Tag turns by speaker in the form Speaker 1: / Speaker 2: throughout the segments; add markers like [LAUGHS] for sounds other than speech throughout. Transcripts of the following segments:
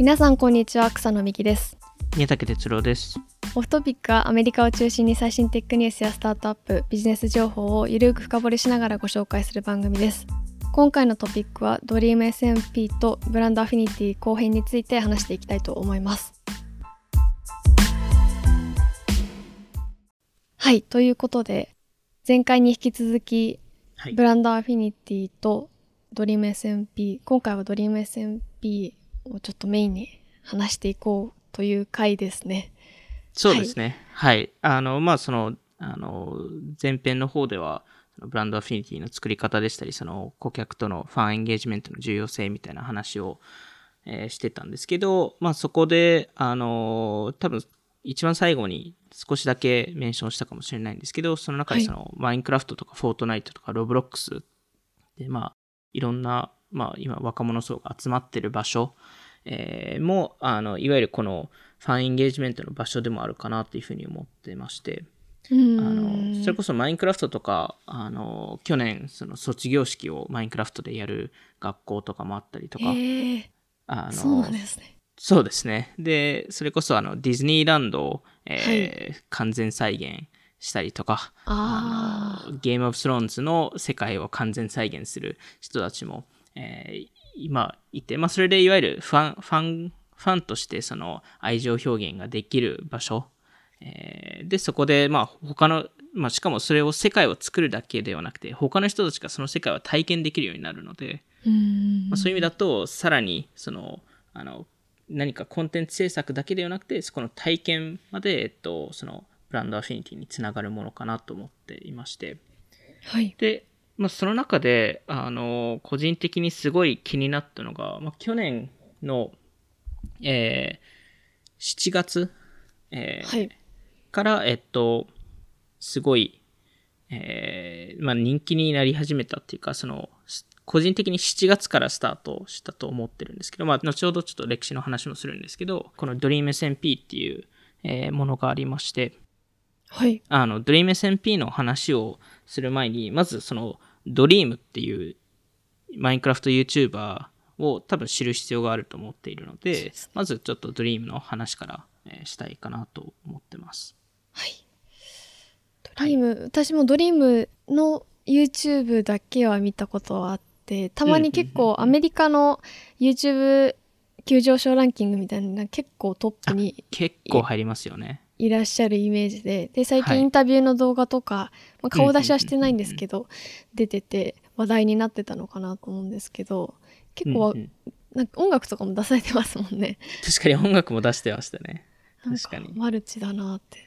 Speaker 1: 皆さんこんにちは草野美希です。
Speaker 2: 宮武哲郎です。
Speaker 1: オフトピックはアメリカを中心に最新テックニュースやスタートアップビジネス情報をゆるく深掘りしながらご紹介する番組です。今回のトピックはドリーム SMP とブランドアフィニティ後編について話していきたいと思います。はいということで前回に引き続き、
Speaker 2: はい。
Speaker 1: ブランドアフィニティとDream SMP 今回は Dream SMP をちょっとメインに話していこうという回ですね。
Speaker 2: そうですね。はい、あのまあそのあの前編の方では brand affinity の作り方でしたりその顧客との fan engagement の重要性みたいな話を、えーしてたんですけど、まあ、そこであの多分一番最後に少しだけ mention したかもしれないんですけどその中でその、マインクラフトとかフォートナイトとかロブロックスでまあいろんな、まあ、今若者層が集まってる場所、えーもあのいわゆるこのファンエンゲージメントの場所でもあるかなというふうに思ってまして、
Speaker 1: う
Speaker 2: あ
Speaker 1: ん。
Speaker 2: のそれこそマインクラフトとかあの去年その卒業式をマインクラフトでやる学校とかもあったりとか、
Speaker 1: へえ
Speaker 2: あの
Speaker 1: そうなんですね。
Speaker 2: そうですね。で、それこそあのディズニーランドを、えー完全再現したりとか、
Speaker 1: あ
Speaker 2: あのゲームオブスローンズの世界を完全再現する人たちも、えー今いて、まあ、それでいわゆるファン、ファン、ファンとしてその愛情表現ができる場所、えーで、そこで、まあ、他の、まあ、しかもそれを世界を作るだけではなくて、他の人たちがその世界を体験できるようになるので、
Speaker 1: うん。
Speaker 2: まあ、そういう意味だと、さらに、その、あの、何かコンテンツ制作だけではなくて、そこの体験まで、えっと、その、ブランドアフィニティにつながるものかなと思っていまして。
Speaker 1: はい。
Speaker 2: で、まあ、その中で、あの、個人的にすごい気になったのが、まあ、去年の、えー7月、えー
Speaker 1: はい。
Speaker 2: から、えっと、すごい、えーまあ、人気になり始めたっていうか、その、す個人的に7月からスタートしたと思ってるんですけど、まあ、後ほどちょっと歴史の話もするんですけど、この DreamSMP っていう、えーものがありまして、
Speaker 1: はい。
Speaker 2: あの、DreamSMP の話をする前に、まずその、Dream っていうマインクラフト YouTuber を多分知る必要があると思っているので、まずちょっと Dream の話から、えーしたいかなと思ってます。
Speaker 1: はいドリーム、私もドリームの YouTube だけは見たことはあってたまに結構アメリカの YouTube 急上昇ランキングみたいな結構トップに
Speaker 2: 結構入りますよね。
Speaker 1: いらっしゃるイメージで。で最
Speaker 2: はい。
Speaker 1: 近インタビューの動画とか、まあ、顔出しはしてないんですけど出てて話題になってたのかなと思うんですけど結構、
Speaker 2: うんうん。
Speaker 1: なんか音楽とかも出されてますもんね。
Speaker 2: 確かに音楽も出してましたね。確かに。
Speaker 1: マルチだなって。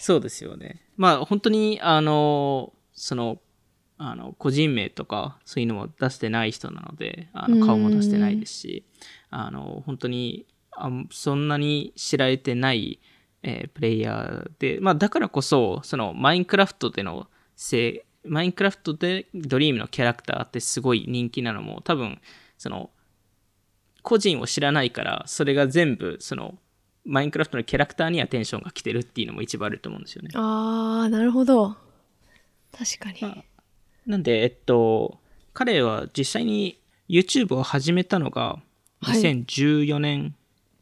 Speaker 2: そうですよね。まあ本当に、あの、その、あの、個人名とかそういうのも出してない人なので、あの顔も出してないですし、あの、本当にあそんなに知られてない、えープレイヤーで、まあだからこそ、そのマインクラフトでのせい、マインクラフトでドリームのキャラクターってすごい人気なのも、多分、その、個人を知らないから、それが全部、その、マインクラフトのキャラクターにアテンションが来てるっていうのも一番あると思うんですよね。
Speaker 1: あーなるほど。確かに、
Speaker 2: まあなんで、えっと、彼は実際に YouTube を始めたのが
Speaker 1: はい。
Speaker 2: 2014年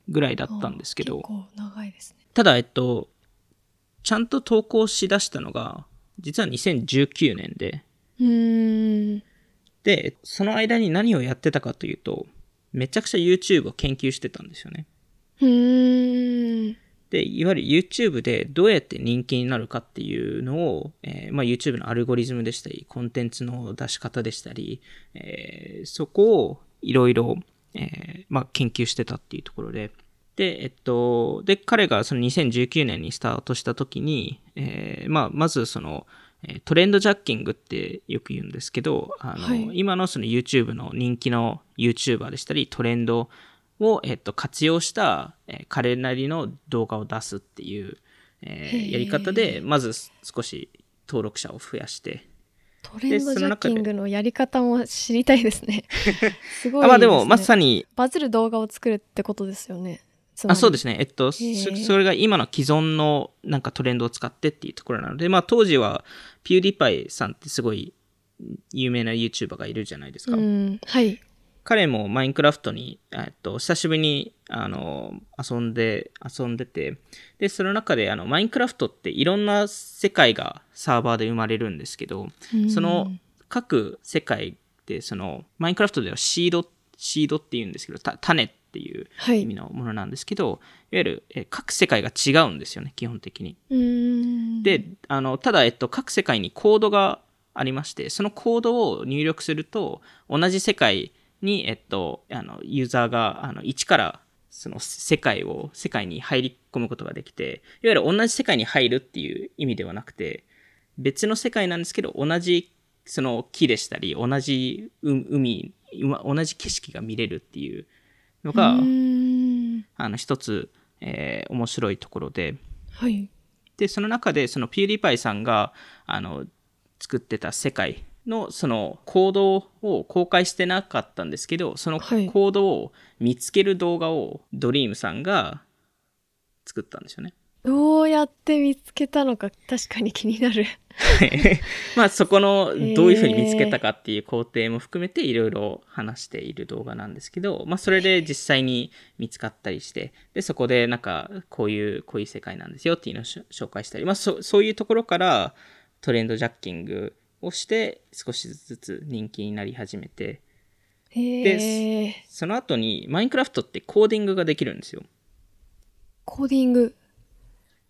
Speaker 2: ぐらいだったんですけど、
Speaker 1: 結構長いですね
Speaker 2: ただ、えっと、ちゃんと投稿しだしたのが、実は2019年で、で、その間に何をやってたかというと、めちゃくちゃ YouTube を研究してたんですよね。で、いわゆる YouTube でどうやって人気になるかっていうのを、えーまあ、YouTube のアルゴリズムでしたり、コンテンツの出し方でしたり、えーそこをいろいろ、えーまあ、研究してたっていうところで、で、えっと、で、彼がその2019年にスタートした時に、えーまあ、まずその、えートレンドジャッキングってよく言うんですけど、あの、
Speaker 1: はい
Speaker 2: 今のその YouTube の人気の YouTuber でしたり、トレンドを、えっと、活用した、えー彼なりの動画を出すっていう、えーやり方で、まず少し登録者を増やして、
Speaker 1: トレンドジャッキン
Speaker 2: で
Speaker 1: グのやり方も知りたいですね。[LAUGHS] すごい
Speaker 2: あまあでも、まさに、
Speaker 1: バズる動画を作るってことですよね。
Speaker 2: あ
Speaker 1: り
Speaker 2: そうですね。えっと、それが今の既存のなんかトレンドを使ってっていうところなので、まあ当時は、ピューディパイさんってすごい有名な YouTuber がいるじゃないですか。
Speaker 1: うん、はい。
Speaker 2: 彼もマインクラフトに、えっと、久しぶりに、あの、遊んで、遊んでて、で、その中で、あの、マインクラフトっていろんな世界がサーバーで生まれるんですけど、その各世界で、その、マインクラフトではシード、シードって言うんですけど、た種っていう
Speaker 1: はい
Speaker 2: 意味のものなんですけど、い、わゆる、えー各世界が違うんですよね、基本的に。で、あの、ただ、えっと、各世界にコードがありまして、そのコードを入力すると、同じ世界に、えっと、あの、ユーザーが、あの、一から、その世界を、世界に入り込むことができて、いわゆる同じ世界に入るっていう意味ではなくて、別の世界なんですけど、同じ、その木でしたり、同じう海、同じ景色が見れるっていうのが、あの、一つ、えー面白いところで、
Speaker 1: はい。
Speaker 2: で、その中で、そのピューリーパイさんが、あの、作ってた世界の、その、コードを公開してなかったんですけど、そのコ
Speaker 1: はい。
Speaker 2: ードを見つける動画を、ドリームさんが作ったんですよね。
Speaker 1: どうやって見つけたのか確かに気になる。[LAUGHS]
Speaker 2: まあ、そこの、どういうふうに見つけたかっていう工程も含めて、いろいろ話している動画なんですけど、まあ、それで実際に見つかったりして、で、そこで、なんか、こういう、こういう世界なんですよっていうのをし紹介したり、まあ、そそういうところから、トレンドジャッキングをして、少しずつ人気になり始めて、
Speaker 1: へえ
Speaker 2: その後に、マインクラフトってコーディングができるんですよ。
Speaker 1: コーディング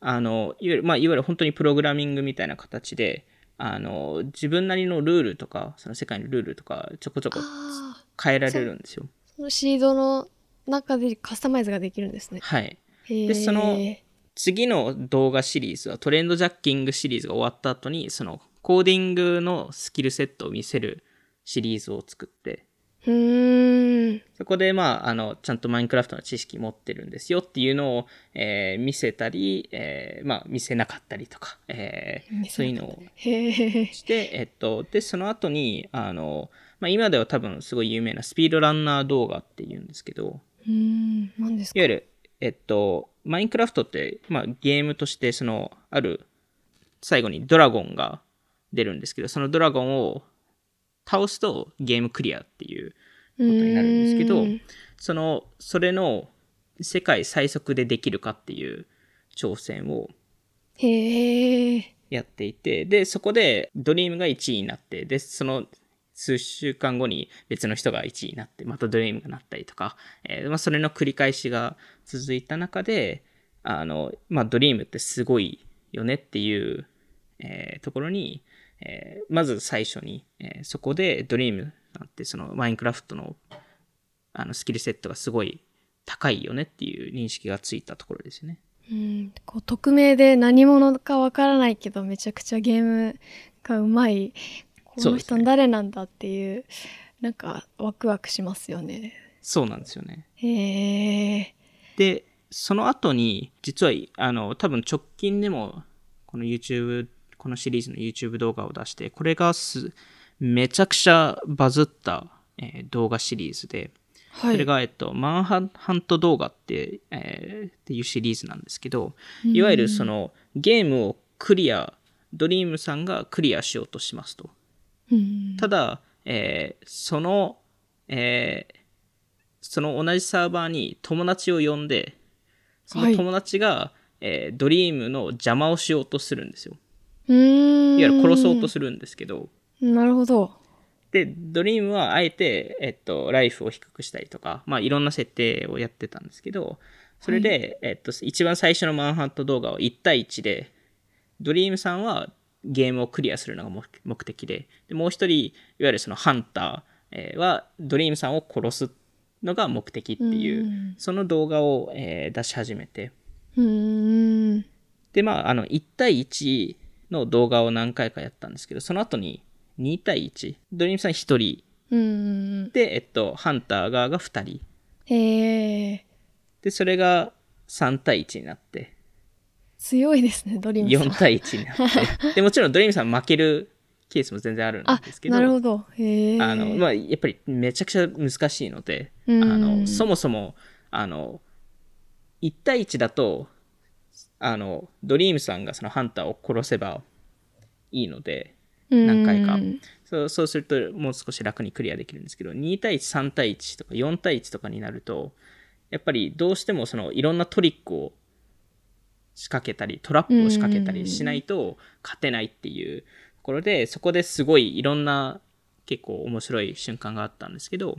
Speaker 2: あの、いわゆる、まあ、いわゆる本当にプログラミングみたいな形で、あの、自分なりのルールとか、その世界のルールとか、ちょこちょこ変えられるんですよ。
Speaker 1: そのシードの中でカスタマイズができるんですね
Speaker 2: はい。でその次の動画シリーズはトレンドジャッキングシリーズが終わった後に、そのコーディングのスキルセットを見せるシリーズを作って、
Speaker 1: うーん
Speaker 2: そこで、まあ、あの、ちゃんとマインクラフトの知識持ってるんですよっていうのを、えー見せたり、えーまあ、見せなかったりとか、えーそういうのをして、えっと、で、その後に、あの、まあ、今では多分すごい有名なスピードランナー動画っていうんですけど、
Speaker 1: うーん何ですか？
Speaker 2: いわゆる、えっと、マインクラフトって、まあ、ゲームとして、その、ある、最後にドラゴンが出るんですけど、そのドラゴンを倒すとゲームクリアっていうことになるんですけどその、それの世界最速でできるかっていう挑戦をやっていて、で、そこでドリームが1位になって、で、その数週間後に別の人が1位になって、またドリームがなったりとか、えーまあ、それの繰り返しが続いた中で、あの、まあ、ドリームってすごいよねっていう、えーところに、えーまず最初に、えーそこでドリームなんてそのマインクラフトのあのスキルセットがすごい高いよねっていう認識がついたところですよね。
Speaker 1: うんこう匿名で何者かわからないけどめちゃくちゃゲームがうまいこの人誰なんだっていうなんかワクワクしますよね
Speaker 2: そうなんですよね。
Speaker 1: へえ
Speaker 2: で、その後に、実は、あの、多分直近でも、この YouTube、このシリーズの YouTube 動画を出して、これがす、めちゃくちゃバズった、えー動画シリーズで、
Speaker 1: はい。
Speaker 2: それが、えっと、マンハント動画って、えーっていうシリーズなんですけど、いわゆるその、ゲームをクリア、ドリームさんがクリアしようとしますと。
Speaker 1: うん。
Speaker 2: ただ、えーその、えーその同じサーバーに友達を呼んで、その友達が、えードリームの邪魔をしようとするんですよ。いわゆる殺そうとするんですけど、
Speaker 1: なるほど。
Speaker 2: で、ドリームはあえて、えっと、ライフを低くしたりとか、まあいろんな設定をやってたんですけど、それで、えっと、一番最初のマンハット動画を1対1で、ドリームさんはゲームをクリアするのが目目的で、でもう一人、いわゆるそのハンターえーは、ドリームさんを殺すのが目的っていう、
Speaker 1: うん。
Speaker 2: その動画を、えー出し始めて、で、まあ、あの、1対1の動画を何回かやったんですけど、その後に2対1、ドリームさん1人、
Speaker 1: うん
Speaker 2: で、えっと、ハンター側が2人。
Speaker 1: へえ。
Speaker 2: で、それが3対1になって、
Speaker 1: 強いですねドリームさん。
Speaker 2: 4対1になって。で、もちろんドリームさん負けるケースも全然あるん
Speaker 1: あ
Speaker 2: ですけど、
Speaker 1: なるほど。へえ。
Speaker 2: あの、まあ、やっぱりめちゃくちゃ難しいので、あ
Speaker 1: うん
Speaker 2: の、そもそも、あの、1対1だと、あの、ドリームさんがそのハンターを殺せばいいので、何回か。
Speaker 1: うん。
Speaker 2: そうそうするともう少し楽にクリアできるんですけど2対13対1とか4対1とかになるとやっぱりどうしてもそのいろんなトリックを仕掛けたりトラップを仕掛けたりしないと勝てないっていうところでそこですごいいろんな結構面白い瞬間があったんですけど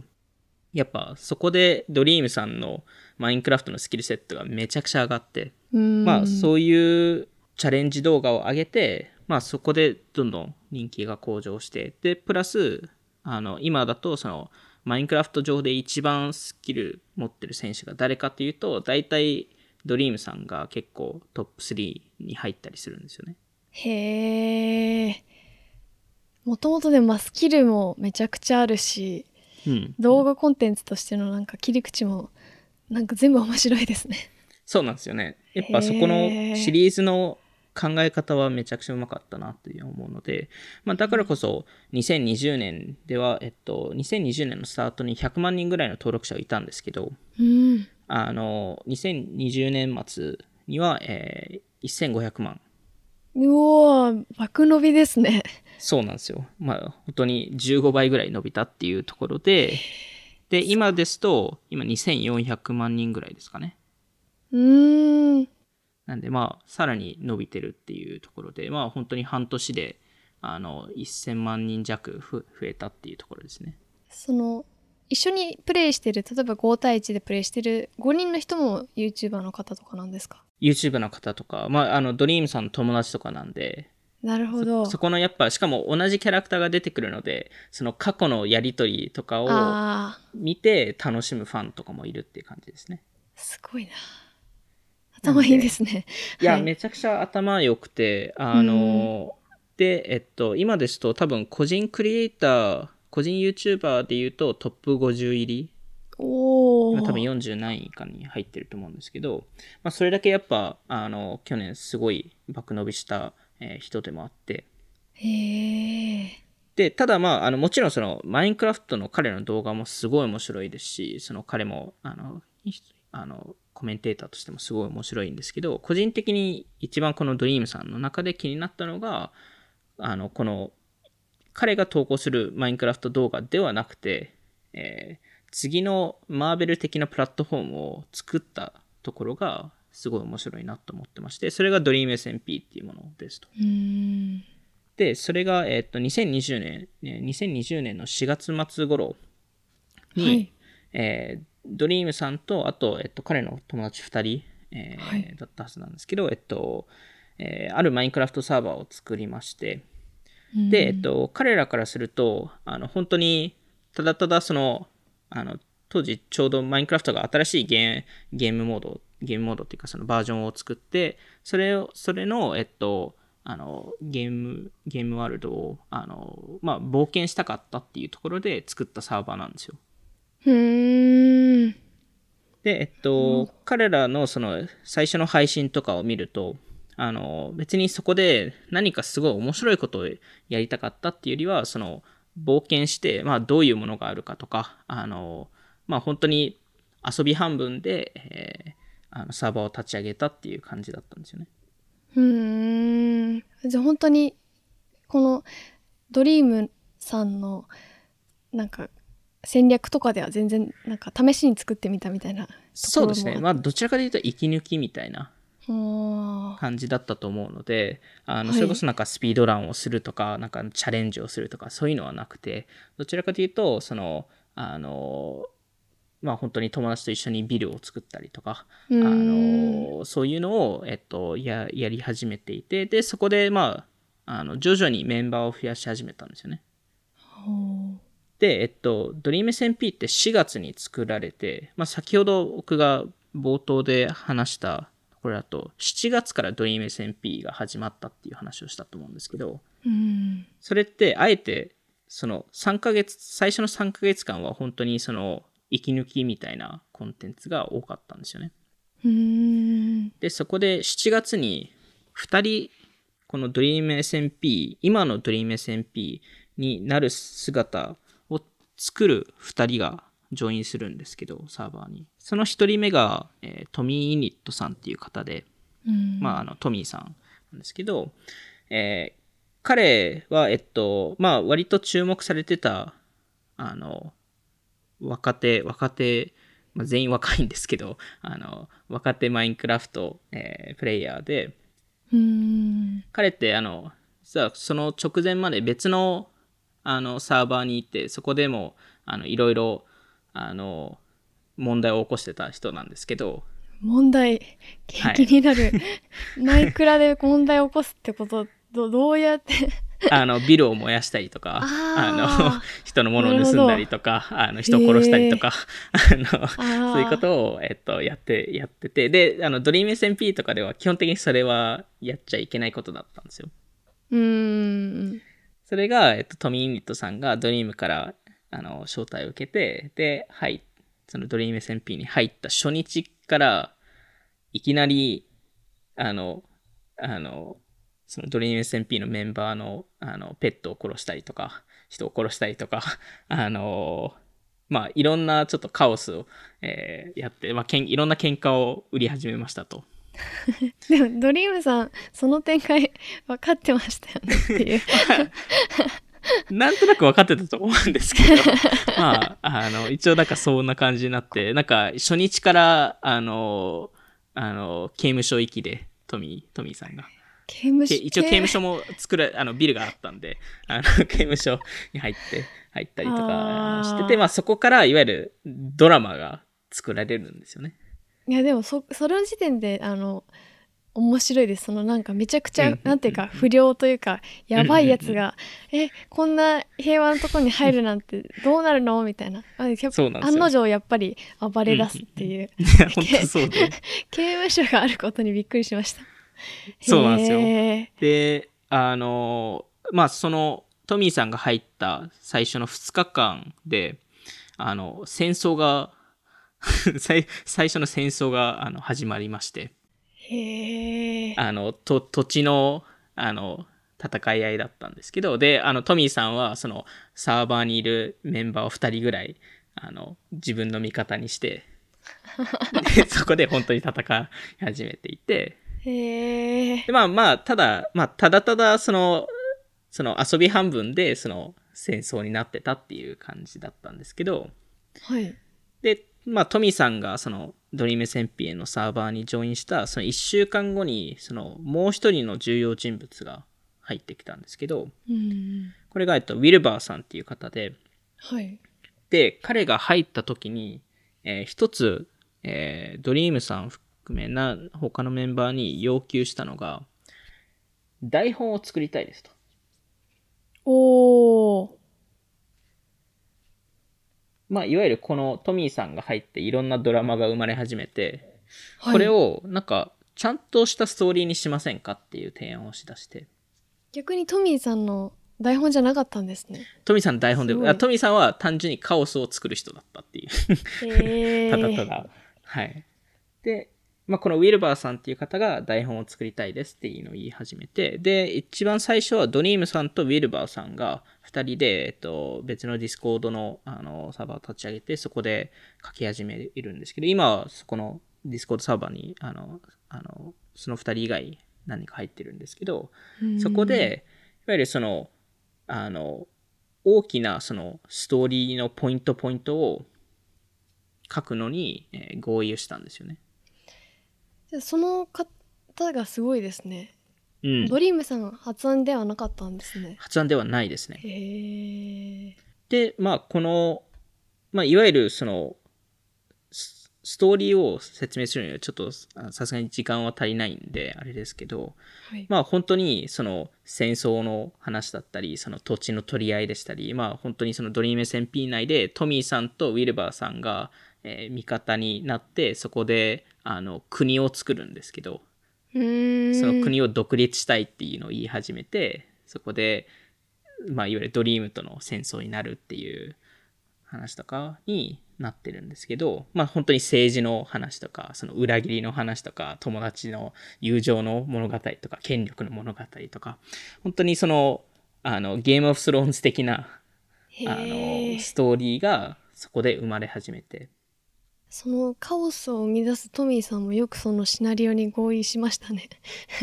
Speaker 2: やっぱそこでドリームさんのマインクラフトのスキルセットがめちゃくちゃ上がって
Speaker 1: うん。
Speaker 2: まあそういうチャレンジ動画を上げて、まあそこでどんどん人気が向上して、で、プラス、あの、今だとその、マインクラフト上で一番スキル持ってる選手が誰かっていうと、大体ドリームさんが結構トップ3に入ったりするんですよね。
Speaker 1: へえもともとでもまあスキルもめちゃくちゃあるし
Speaker 2: うん。
Speaker 1: 動画コンテンツとしてのなんか切り口もなんか全部面白いですね
Speaker 2: そうなんですよね。やっぱそこのシリーズの考え方はめちゃくちゃうまかったなっていう思うので、まあ、だからこそ2020年では、えっと、2020年のスタートに100万人ぐらいの登録者がいたんですけど、
Speaker 1: うん
Speaker 2: あの、2020年末には、えー1500万。
Speaker 1: うおー爆伸びですね
Speaker 2: そうなんですよ。まあ、本当に15倍ぐらい伸びたっていうところで、で、今ですと、今2400万人ぐらいですかね。
Speaker 1: うーん
Speaker 2: なんで、まあ、さらに伸びてるっていうところで、まあ、本当に半年で、あの、1000万人弱ふ増えたっていうところですね。
Speaker 1: その一緒にプレイしてる例えば5対1でプレイしてる5人の人も YouTuber の方とかなんですか
Speaker 2: ？YouTube の方とか、まあ、あの、ドリームさんの友達とかなんで、
Speaker 1: なるほど。
Speaker 2: そこのやっぱ、しかも同じキャラクターが出てくるので、その過去のやりとりとかを見て楽しむファンとかもいるっていう感じですね。
Speaker 1: すごいな頭いいですね。
Speaker 2: いや、
Speaker 1: はい。
Speaker 2: めちゃくちゃ頭良くて、あの、で、えっと、今ですと多分個人クリエイター、個人 YouTuber で言うとトップ50入り、
Speaker 1: おお
Speaker 2: 多分40何位以下に入ってると思うんですけど、まあ、それだけやっぱ、あの、去年すごい爆伸びした、えー人でもあって、
Speaker 1: へえ
Speaker 2: で、ただまあ、あの、もちろんその、マインクラフトの彼の動画もすごい面白いですし、その彼も、あの、いあの、コメンテーターとしてもすごい面白いんですけど、個人的に一番このドリームさんの中で気になったのが、あの、この、彼が投稿するマインクラフト動画ではなくて、えー次のマーベル的なプラットフォームを作ったところが、すごい面白いなと思ってまして、それがドリーム SMP っていうものですと。で、それが、えっと、2020年、ね2020年の4月末頃に、
Speaker 1: はい
Speaker 2: えードリームさんと、あと、えっと、彼の友達2人、えー
Speaker 1: はい。
Speaker 2: だったはずなんですけど、えっと、えーあるマインクラフトサーバーを作りまして、で、えっと、彼らからすると、あの、本当に、ただただその、あの、当時ちょうどマインクラフトが新しいゲーゲームモード、ゲームモードっていうかそのバージョンを作って、それを、それの、えっと、あの、ゲーム、ゲームワールドを、あの、まあ、冒険したかったっていうところで作ったサーバーなんですよ。
Speaker 1: うーん
Speaker 2: で、えっと、彼らのその最初の配信とかを見ると、あの、別にそこで何かすごい面白いことをやりたかったっていうよりは、その、冒険して、まあ、どういうものがあるかとか、あの、まあ、本当に遊び半分で、えーあのサーバーを立ち上げたっていう感じだったんですよね。
Speaker 1: うーんじゃあ本当にこのドリームさんのなんか戦略とかでは全然なんか試しに作ってみたみたいな
Speaker 2: そうですね。まあ、どちらかというと息抜きみたいな感じだったと思うので、あの、
Speaker 1: はい
Speaker 2: それこそなんかスピードランをするとか、なんかチャレンジをするとか、そういうのはなくて、どちらかというと、その、あの、まあ本当に友達と一緒にビルを作ったりとか、あの、そういうのを、えっと、や、やり始めていて、で、そこで、まあ、あの、徐々にメンバーを増やし始めたんですよね。で、えっと、ドリーム SMP って4月に作られて、まあ、先ほど僕が冒頭で話したこれだと、7月からドリーム SMP が始まったっていう話をしたと思うんですけど、
Speaker 1: うん
Speaker 2: それってあえて、その3ヶ月、最初の3ヶ月間は本当にその息抜きみたいなコンテンツが多かったんですよね。
Speaker 1: うーん
Speaker 2: で、そこで7月に2人、このドリーム SMP、今のドリーム SMP になる姿を作る2人がジョインするんですけど、サーバーに。その1人目が、えートミー・イニットさんっていう方で、
Speaker 1: うん
Speaker 2: まあ、あの、トミーさんなんですけど、えー彼は、えっと、まあ、割と注目されてた、あの、若手、若手、まあ、全員若いんですけど、[LAUGHS] あの、若手マインクラフト、えー、プレイヤーで、
Speaker 1: うん
Speaker 2: 彼って、あの、実はその直前まで別の、あの、サーバーに行って、そこでも、あの、いろいろ、あの、問題を起こしてた人なんですけど、
Speaker 1: 問題気になる、マイクラで問題を起こすってことどどうやって？
Speaker 2: あの、ビルを燃やしたりとか、
Speaker 1: あ
Speaker 2: の、人のものを盗んだりとか、あの、人を殺したりとか、あの、
Speaker 1: あ
Speaker 2: そういうことを、えっと、やって、やってて、で、あの、ドリーム SMP とかでは基本的にそれはやっちゃいけないことだったんですよ。
Speaker 1: うーん
Speaker 2: それが、えっと、トミー・ユニットさんがドリームから、あの、招待を受けて、で、はい、そのドリーム SMP に入った初日から、いきなり、あの、あの、そのドリーム SMP のメンバーの、あの、ペットを殺したりとか、人を殺したりとか、[LAUGHS] あの、まあ、いろんなちょっとカオスを、えーやって、まあ、けんいろんな喧嘩を売り始めましたと。[LAUGHS]
Speaker 1: でもドリームさんその展開分かってましたよねっていう [LAUGHS]
Speaker 2: なんとなく分かってたと思うんですけど、[LAUGHS] まあ、あの、一応なんかそんな感じになって、なんか初日から、あの、あの、刑務所行きで、トミー、トミーさんが。
Speaker 1: 刑務所？
Speaker 2: け一応刑務所も作る、あの、ビルがあったんで、あの、刑務所に入って、入ったりとかしてて、まあそこからいわゆるドラマが作られるんですよね。
Speaker 1: いやでもそその時点であの面白いです。そのなんかめちゃくちゃ、なんていうか不良というかやばいやつが、えこんな平和なとこに入るなんてどうなるの？みたいな。案の定やっぱり暴れ出すっていう、
Speaker 2: いや、本当そうで。[LAUGHS] [LAUGHS]
Speaker 1: 刑務所があることにびっくりしました。
Speaker 2: そうなんですよ。で、あの、まあ、その、トミーさんが入った最初の2日間で、あの、戦争が、[LAUGHS] 最最初の戦争があの始まりまして、
Speaker 1: へえ
Speaker 2: あの、と土地の、あの、戦い合いだったんですけど、で、あの、トミーさんは、その、サーバーにいるメンバーを2人ぐらい、あの、自分の味方にして、[LAUGHS] でそこで本当に戦い始めていて、
Speaker 1: へえ
Speaker 2: で、まあまあ、ただ、まあ、ただただ、その、その遊び半分で、その戦争になってたっていう感じだったんですけど、
Speaker 1: はい。
Speaker 2: で、まあ、トミさんが、その、ドリームセンピエのサーバーにジョインした、その1週間後に、その、もう一人の重要人物が入ってきたんですけど、
Speaker 1: うん。
Speaker 2: これが、えっと、ウィルバーさんっていう方で、
Speaker 1: はい。
Speaker 2: で、彼が入った時に、えー一つ、えードリームさん含めな、他のメンバーに要求したのが、台本を作りたいですと。
Speaker 1: おお
Speaker 2: まあ、いわゆるこのトミーさんが入っていろんなドラマが生まれ始めて、
Speaker 1: はい
Speaker 2: これをなんかちゃんとしたストーリーにしませんかっていう提案をしだして、
Speaker 1: 逆にトミーさんの台本じゃなかったんですね
Speaker 2: トミーさんの台本であトミーさんは単純にカオスを作る人だったっていう。[LAUGHS] ただただ。はい。で、まあ、このウィルバーさんっていう方が台本を作りたいですっていうのを言い始めて、で、一番最初はドリームさんとウィルバーさんが二人で、えっと、別のディスコードのあのサーバーを立ち上げて、そこで書き始めるんですけど、今はそこのディスコードサーバーに、あの、あの、その二人以外何か入ってるんですけど、そこで、いわゆるその、あの、大きなそのストーリーのポイントポイントを書くのに、えー合意をしたんですよね。
Speaker 1: じゃあその方がすごいですね、
Speaker 2: うん。
Speaker 1: ドリームさん発案ではなかったんですね
Speaker 2: 発案ではないですね。で、まあ、この、まあ、いわゆるその、スストーリーを説明するにはちょっとあさすがに時間は足りないんで、あれですけど、
Speaker 1: はい、
Speaker 2: まあ本当にその戦争の話だったり、その土地の取り合いでしたり、まあ本当にそのドリーム SMP 内でトミーさんとウィルバーさんが、えー味方になって、そこであの国を作るんですけど、その国を独立したいっていうのを言い始めて、そこで、まあいわゆるドリームとの戦争になるっていう話とかになってるんですけど、まあ本当に政治の話とか、その裏切りの話とか、友達の友情の物語とか、権力の物語とか、本当にその、あの、ゲームオフスローンズ的な、
Speaker 1: へ
Speaker 2: あ
Speaker 1: ー
Speaker 2: の、ストーリーがそこで生まれ始めて。
Speaker 1: そのカオスを生み出すトミーさんもよくそのシナリオに合意しましたね。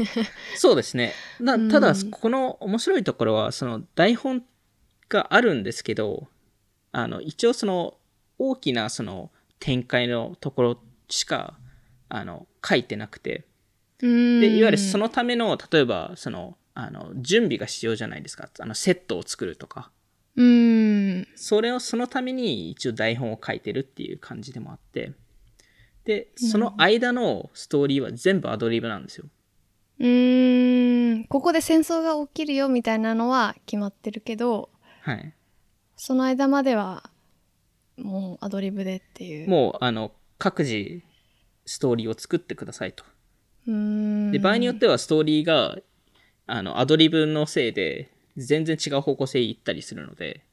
Speaker 1: [LAUGHS]
Speaker 2: そうですね。な
Speaker 1: うん
Speaker 2: ただ、この面白いところは、その台本があるんですけど、あの、一応その大きなその展開のところしか、あの、書いてなくて、
Speaker 1: うん
Speaker 2: で、いわゆるそのための、例えば、その、あの、準備が必要じゃないですか。あの、セットを作るとか。
Speaker 1: うん
Speaker 2: それを、そのために一応台本を書いてるっていう感じでもあって、で、その間のストーリーは全部アドリブなんですよ。
Speaker 1: うんここで戦争が起きるよみたいなのは決まってるけど
Speaker 2: はい。
Speaker 1: その間まではもうアドリブでっていう。
Speaker 2: もう、あの、各自、ストーリーを作ってくださいと。
Speaker 1: う
Speaker 2: で、場合によってはストーリーが、あの、アドリブのせいで、全然違う方向性行ったりするので、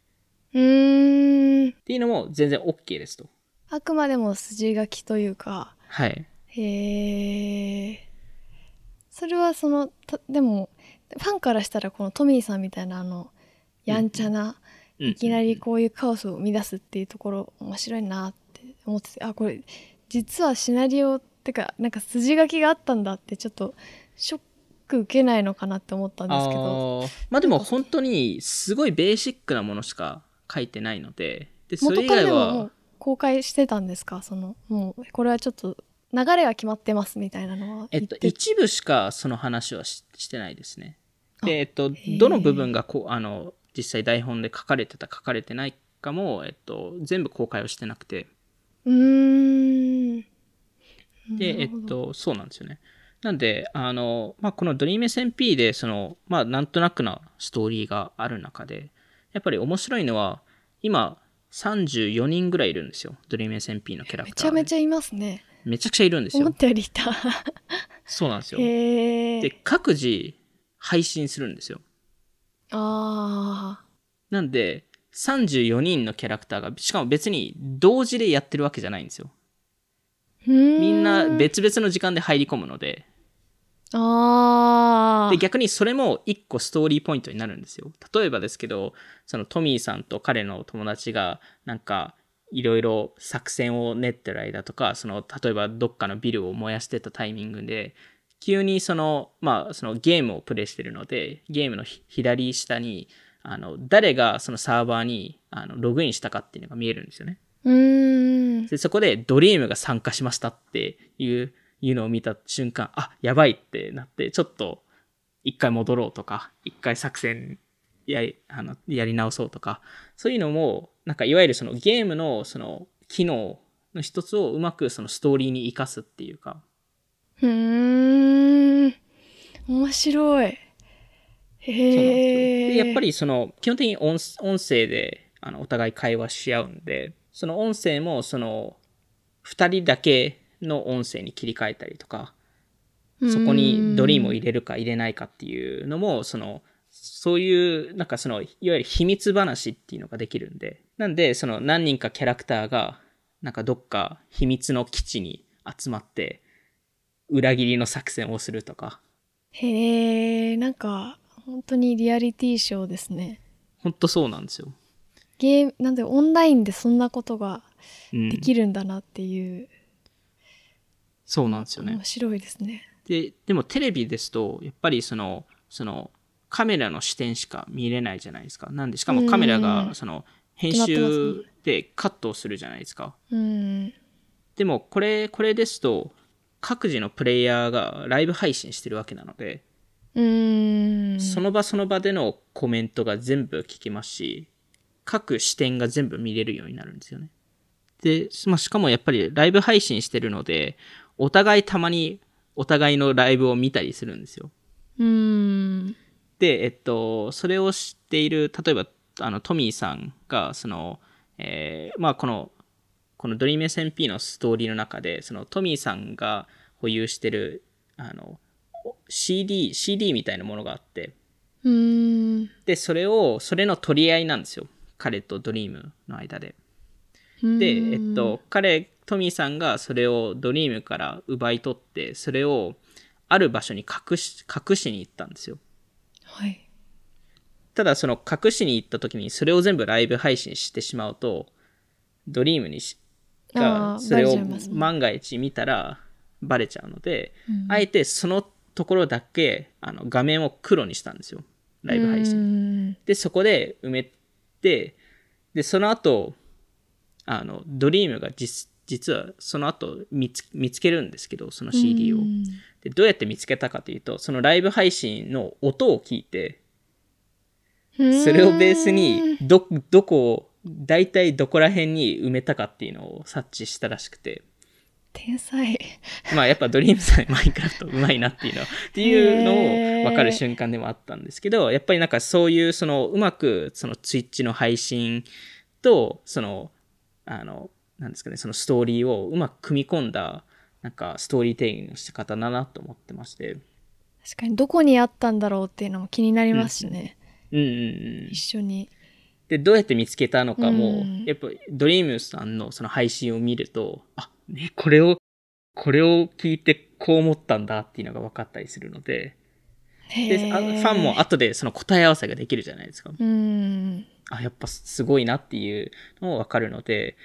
Speaker 1: うー。ん
Speaker 2: っていうのも全然 OK ですと。
Speaker 1: あくまでも筋書きというか。
Speaker 2: はい。
Speaker 1: へえそれはそのたでもファンからしたらこのトミーさんみたいなあのやんちゃな、
Speaker 2: うん。
Speaker 1: いきなりこういうカオスを生み出すっていうところ面白いなって思っててあこれ実はシナリオってかなんか筋書きがあったんだってちょっとショック受けないのかなって思ったんですけど。
Speaker 2: まあでも本当にすごいベーシックなものしか書いてないので、で、それ以外は。
Speaker 1: 公開してたんですか？そのもうこれはちょっと流れが決まってますみたいなのは
Speaker 2: えっと、一部しかその話はししてないですね。
Speaker 1: あ
Speaker 2: で、えっと
Speaker 1: ー、
Speaker 2: どの部分がこう、あの、実際台本で書かれてた、書かれてないかも、えっと、全部公開をしてなくて、
Speaker 1: うーん。
Speaker 2: で、えっと、そうなんですよね。なんで、あの、まあ、この DreamSMP で、その、まあ、なんとなくなストーリーがある中で、やっぱり面白いのは、今、34人ぐらいいるんですよ。DreamSMP のキャラクター、
Speaker 1: めちゃめちゃいますね
Speaker 2: めちゃくちゃいるんですよ
Speaker 1: 思っ。たよりいた
Speaker 2: そうなんですよ。で、各自配信するんですよ。
Speaker 1: あ
Speaker 2: なんで、34人のキャラクターが、しかも別に同時でやってるわけじゃないんですよ。
Speaker 1: ー
Speaker 2: みんな別々の時間で入り込むので、
Speaker 1: あー
Speaker 2: で、逆にそれも一個ストーリーポイントになるんですよ。例えばですけど、そのトミーさんと彼の友達が、なんか、いろいろ作戦を練ってる間とか、その、例えばどっかのビルを燃やしてたタイミングで、急にその、まあ、そのゲームをプレイしてるので、ゲームのひ左下に、あの、誰がそのサーバーに、あの、ログインしたかっていうのが見えるんですよね。
Speaker 1: うーん
Speaker 2: で、そこでドリームが参加しましたっていう、いうのを見た瞬間、あ、やばいってなって、ちょっと一回戻ろうとか、一回作戦やり、あの、やり直そうとか、そういうのも、なんかいわゆるそのゲームのその機能の一つをうまくそのストーリーに活かすっていうか、
Speaker 1: うーん。面白い。へえ
Speaker 2: で、やっぱりその、基本的に音音声で、あの、お互い会話し合うんで、その音声もその、二人だけの音声に切り替えたりとか、そこにドリームを入れるか入れないかっていうのも、その、そういう、なんかその、いわゆる秘密話っていうのができるんで、なんで、その何人かキャラクターが、なんかどっか秘密の基地に集まって、裏切りの作戦をするとか、
Speaker 1: へえなんか本当にリアリティショーですね
Speaker 2: ほんとそうなんですよ。
Speaker 1: ゲームなんでオンラインでそんなことが
Speaker 2: うん
Speaker 1: で。きるんだなっていう、
Speaker 2: そうなんですよね
Speaker 1: 面。白いですね
Speaker 2: で、でもテレビですと、やっぱりその、その、カメラの視点しか見れないじゃないですか。なんで、しかもカメラ
Speaker 1: う
Speaker 2: が、
Speaker 1: ん
Speaker 2: その、編集でカットをするじゃないですか。
Speaker 1: うん
Speaker 2: でも、これ、これですと、各自のプレイヤーがライブ配信してるわけなので、
Speaker 1: うーん
Speaker 2: その場その場でのコメントが全部聞けますし、各視点が全部見れるようになるんですよね。で、まあ、しかもやっぱりライブ配信してるので、お互いたまにお互いのライブを見たりするんですよ。
Speaker 1: うーん
Speaker 2: で、えっと、それを知っている、例えば、あの、トミーさんが、その、えーまあ、この、この DreamSMP のストーリーの中で、そのトミーさんが保有してる、あの、CD、CD みたいなものがあって、
Speaker 1: うーん
Speaker 2: で、それを、それの取り合いなんですよ。彼とドリームの間で。で、えっと、彼、トミーさんがそれをドリームから奪い取って、それをある場所に隠し、隠しに行ったんですよ。
Speaker 1: はい
Speaker 2: ただその隠しに行った時にそれを全部ライブ配信してしまうと、ドリームにし
Speaker 1: あ
Speaker 2: が、
Speaker 1: ー
Speaker 2: それを万が一見たらバレちゃうので、
Speaker 1: うん
Speaker 2: あえてそのところだけ、あの、画面を黒にしたんですよ。ライブ配信。
Speaker 1: 信
Speaker 2: で、そこで埋めて、で、その後、あの、ドリームが実実はその後見つ見つけるんですけど、その CD を。で、どうやって見つけたかというと、そのライブ配信の音を聞いて、それをベースに、ど、どこを、大体どこら辺に埋めたかっていうのを察知したらしくて、
Speaker 1: 天才。
Speaker 2: まあやっぱドリームさんマインクラフトうまいなっていうのっていうのを分かる瞬間でもあったんですけど、やっぱりなんかそういうそのうまくそのツイッチの配信とそのあのなんですかねそのストーリーをうまく組み込んだなんかストーリーテイリングの仕方だなと思ってまして。
Speaker 1: 確かに。どこにあったんだろうっていうのも気になりますしね、
Speaker 2: うん。うんうん
Speaker 1: 一。緒に。
Speaker 2: で、どうやって見つけたのかも、
Speaker 1: うん。
Speaker 2: やっぱドリームさんのその配信を見ると、あ、ね、これを、これを聞いてこう思ったんだっていうのが分かったりするので、でファンも後でその答え合わせができるじゃないですか。
Speaker 1: うん。
Speaker 2: あ、やっぱすごいなっていうのも分かるので、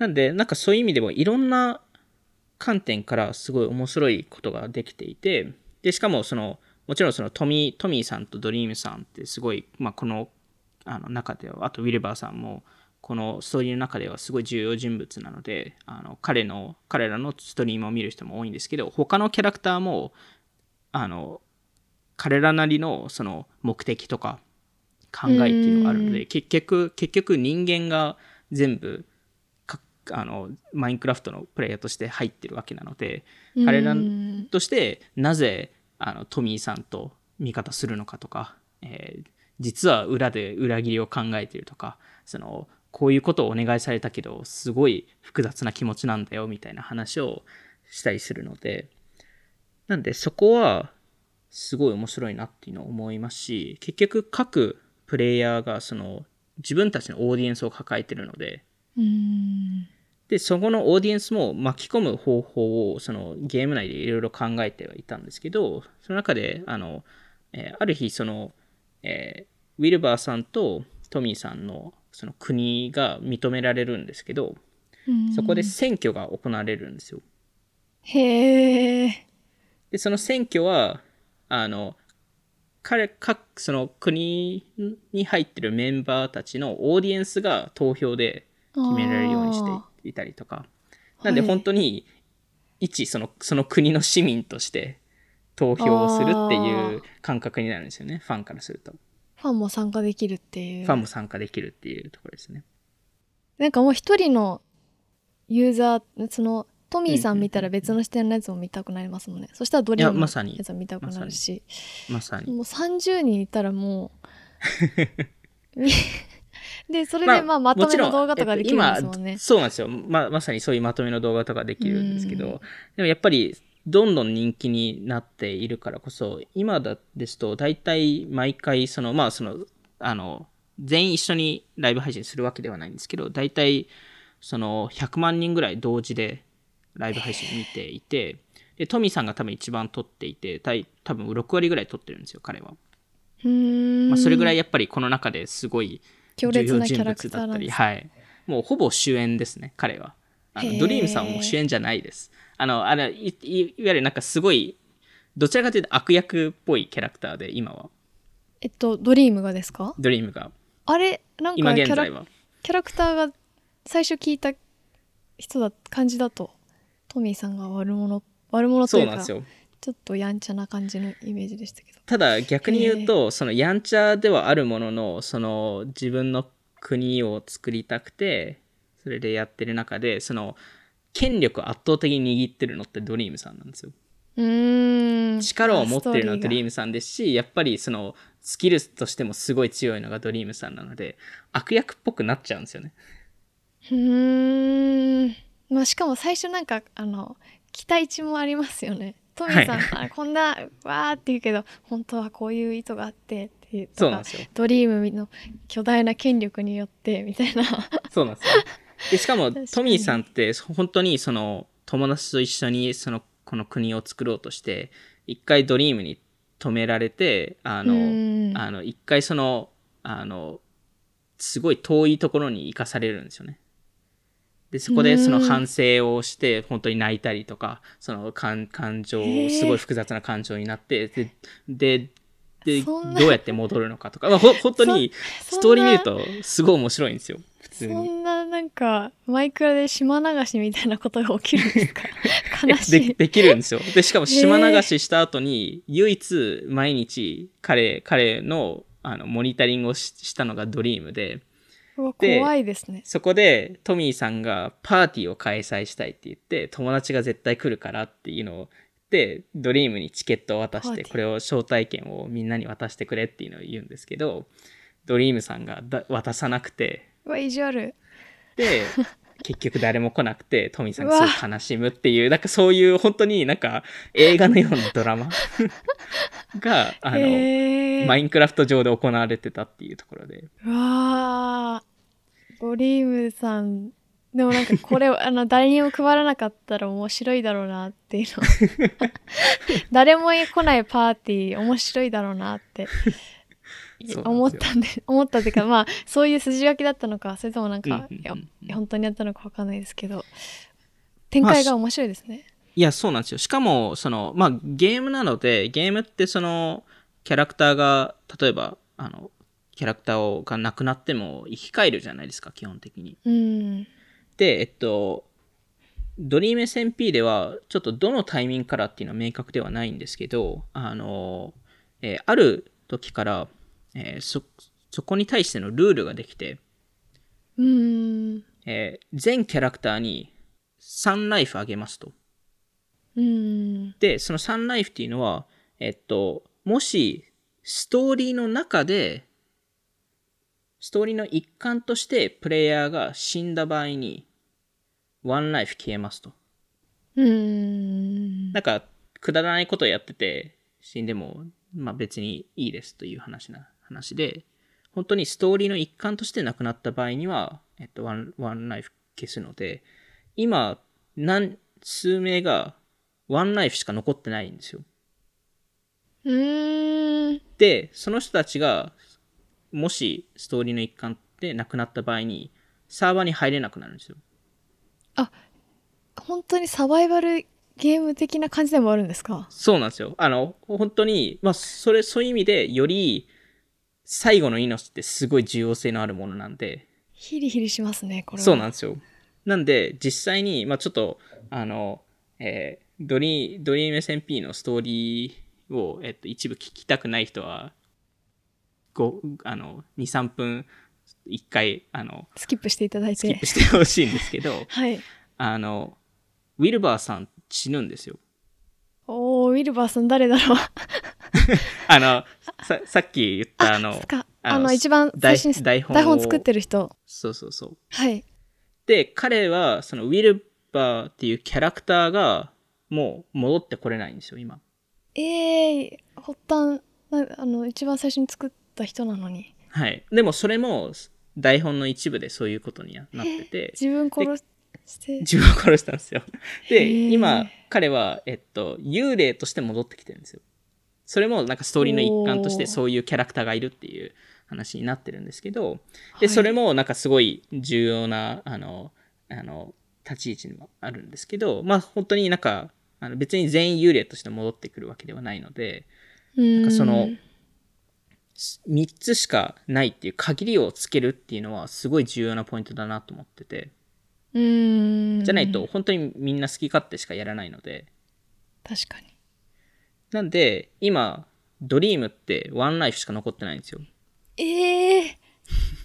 Speaker 2: なんで、なんかそういう意味でもいろんな観点からすごい面白いことができていて、で、しかもその、もちろんそのトミー、トミーさんとドリームさんってすごい、まあこの、あの中では、あとウィルバーさんも、このストーリーの中ではすごい重要人物なので、あの彼の、彼らのストリームを見る人も多いんですけど、他のキャラクターも、あの、彼らなりのその目的とか考えっていうのがあるの
Speaker 1: う
Speaker 2: で、結局、結局人間が全部かあの、マインクラフトのプレイヤーとして入ってるわけなので、彼ら
Speaker 1: うん
Speaker 2: としてなぜあのトミーさんと味方するのかとか、えー実は裏で裏切りを考えているとかそのこういうことをお願いされたけどすごい複雑な気持ちなんだよみたいな話をしたりするのでなんでそこはすごい面白いなっていうのを思いますし結局各プレイヤーがその自分たちのオーディエンスを抱えてるので
Speaker 1: うん
Speaker 2: で、そこのオーディエンスも巻き込む方法をそのゲーム内でいろいろ考えてはいたんですけど、その中で、あの、えーある日、その、えーウィルバーさんとトミーさんのその国が認められるんですけど、
Speaker 1: うん。
Speaker 2: そこで選挙が行われるんですよ。
Speaker 1: へえ
Speaker 2: で、その選挙は、あの、彼、各、その国に入ってるメンバーたちのオーディエンスが投票で決められるようにしていたりとか。なんで
Speaker 1: はい
Speaker 2: 本当に、一、その、その国の市民として投票をするっていう感覚になるんですよね。ファンからすると。
Speaker 1: ファンも参加できるっていう
Speaker 2: ファンも参加できるっていうところですね。
Speaker 1: なんかもう一人のユーザーそのトミーさん見たら別の視点のやつも見たくなりますもんね、そしたらドリームの
Speaker 2: いやまさに
Speaker 1: やつも見たくなるし、
Speaker 2: まさに。
Speaker 1: もう30人いたらもう [LAUGHS] みでそれ
Speaker 2: まあ
Speaker 1: でまあまとめの動画とかできるんですもんね
Speaker 2: えっと今、そうなんですよ。ま、まさにそういうまとめの動画とかできるんですけ
Speaker 1: うん
Speaker 2: ど、でもやっぱり、どんどん人気になっているからこそ、今だですと、大体毎回、その、まあ、その、あの、全員一緒にライブ配信するわけではないんですけど、大体、その、100万人ぐらい同時でライブ配信見ていて、で、トミーさんが多分一番撮っていて、たい多分6割ぐらい撮ってるんですよ、彼は。まあ、それぐらいやっぱりこの中ですごい
Speaker 1: 強烈なキャラ
Speaker 2: 人物だったり、
Speaker 1: クターなんです
Speaker 2: はい。もうほぼ主演ですね、彼は。あのドリームさんも主演じゃないです。あの、あれいいいわゆるなんかすごい、どちらかというと悪役っぽいキャラクターで、今は。
Speaker 1: えっとドリームがですか？
Speaker 2: ドリームが。
Speaker 1: あれなん
Speaker 2: 今
Speaker 1: か。キャラクターが最初聞いた人だ感じだとトミーさんが悪者悪者というか
Speaker 2: そうなんですよ。
Speaker 1: ちょっとやんちゃな感じのイメージでしたけど。
Speaker 2: ただ逆に言うと、そのやんちゃではあるものの、その自分の国を作りたくて、それでやってる中で、その権力を圧倒的に握ってるのってドリームさんなんですよ。
Speaker 1: うーん。
Speaker 2: 力を持ってるのはドリー
Speaker 1: ム
Speaker 2: ムさんですし、やっぱりそのスキルとしてもすごい強いのがドリームさんなので、悪役っぽくなっちゃうんですよね。
Speaker 1: うーん。まあしかも最初なんかあの期待値もありますよねトミーさん、
Speaker 2: は
Speaker 1: あこんなわーって言うけど本当はこういう意図があってっていうとか
Speaker 2: そうなんですよ。
Speaker 1: ドリームの巨大な権力によってみたいな
Speaker 2: そうなんですよ。でしかもトミーさんって本当にその友達と一緒にそのこの国を作ろうとして、一回ドリームに止められて、あの、
Speaker 1: うん
Speaker 2: あの、一回その、あの、すごい遠いところに行かされるんですよね。で、そこでその反省をして、本当に泣いたりとか、その感感情、すごい複雑な感情になって、で、で、でどうやって戻るのかとか、まあ、ほ本当に
Speaker 1: そ
Speaker 2: ストーリー見るとすごい面白いんですよ、普通
Speaker 1: そ
Speaker 2: に。
Speaker 1: んななんかマイクラで島流しみたいなことが起きるんですか？[LAUGHS] 悲しい。
Speaker 2: でできるんですよ。で、しかも島流しした後に、唯一毎日彼、彼のあのモニタリングをししたのがドリームで
Speaker 1: 怖いですね。
Speaker 2: そこでトミーさんがパーティーを開催したいって言って、友達が絶対来るからっていうのを、で、ドリームにチケットを渡して、これを招待券をみんなに渡してくれっていうのを言うんですけど、ドリームさんがだ渡さなくて、
Speaker 1: うわ意地悪。
Speaker 2: で、[LAUGHS] 結局誰も来なくて、トミーさんがすごい悲しむっていう、なんかそういう本当になんか映画のようなドラマ [LAUGHS] が、あの、
Speaker 1: へー。
Speaker 2: マインクラフト上で行われてたっていうところで。
Speaker 1: うわードリームさんでもなんかこれあの誰にも配らなかったら面白いだろうなっていうの。[LAUGHS] 誰も来ないパーティー面白いだろうなって。思ったんで思ったっていうかまあそういう筋書きだったのかそれともなんか、
Speaker 2: うんうんうんうん。
Speaker 1: いや本当にやったのかわかんないですけど。展開が面白いですね、
Speaker 2: いや、そうなんですよ。しかも、その、まあ、ゲームなので、ゲームってその、キャラクターが、例えば、あの、キャラクターをがなくなっても生き返るじゃないですか、基本的に。
Speaker 1: うん
Speaker 2: で、えっと、ドリーム SMP では、ちょっとどのタイミングからっていうのは明確ではないんですけど、あの、えーある時から、えーそ、そこに対してのルールができて、
Speaker 1: うん
Speaker 2: えー全キャラクターに3ライフあげますと。
Speaker 1: うん
Speaker 2: で、そのサンライフっていうのは、えっと、もし、ストーリーの中で、ストーリーの一環としてプレイヤーが死んだ場合に、ワンライフ消えますと。
Speaker 1: うん
Speaker 2: なんか、くだらないことをやってて、死んでも、まあ別にいいですという話な、話で、本当にストーリーの一環として亡くなった場合には、えっと、ワン、ワンライフ消すので、今、何、数名が、ワンライフしか残ってないんですよ。
Speaker 1: うん
Speaker 2: で、その人たちが、もしストーリーの一環で亡くなった場合に、サーバーに入れなくなるんですよ。
Speaker 1: 本当にサバイバルゲーム的な感じでもあるんですか？
Speaker 2: そうなんですよ。あの、本当に、まあ、それ、そういう意味で、より、最後の命ってすごい重要性のあるものなんで、
Speaker 1: ヒリヒリしますねこれは
Speaker 2: そうなんですよ。なんで、実際に、まあ、ちょっと、あの、えードリー、ドリーム SMP のストーリーを、えっと、一部聞きたくない人は、ご、あの、2、3分、1回、あの、
Speaker 1: スキップしていただいて
Speaker 2: スキップしてほしいんですけど、[LAUGHS]
Speaker 1: はい
Speaker 2: あの、ウィルバーさん死ぬんですよ。
Speaker 1: おーウィルバーさん誰だろう [LAUGHS]
Speaker 2: あの、さ、さっき言ったあの
Speaker 1: あの一番最初に
Speaker 2: 台本を
Speaker 1: 台本作ってる人
Speaker 2: そうそうそう。
Speaker 1: はい
Speaker 2: で、彼は、そのウィルバーっていうキャラクターが、もう戻ってこれないんですよ、今。
Speaker 1: えー、発端なあの一番最初に作った人なのに。
Speaker 2: はい。でもそれも、台本の一部でそういうことになってて、
Speaker 1: 自分殺して。
Speaker 2: 自分を殺したんですよ。で、今、彼は、えっと、幽霊として戻ってきてるんですよ。それもなんかストーリーの一環としてそういうキャラクターがいるっていう話になってるんですけど、で、
Speaker 1: はい。
Speaker 2: それもなんかすごい重要な、あの、あの、立ち位置にもあるんですけど、まあ本当になんか、あの別に全員幽霊として戻ってくるわけではないので、
Speaker 1: なん
Speaker 2: かその3つしかないっていう限りをつけるっていうのはすごい重要なポイントだなと思ってて、
Speaker 1: うん。
Speaker 2: じゃないと本当にみんな好き勝手しかやらないので、
Speaker 1: 確かに。
Speaker 2: なんで、今、ドリームってワンライフしか残ってないんですよ。
Speaker 1: ええ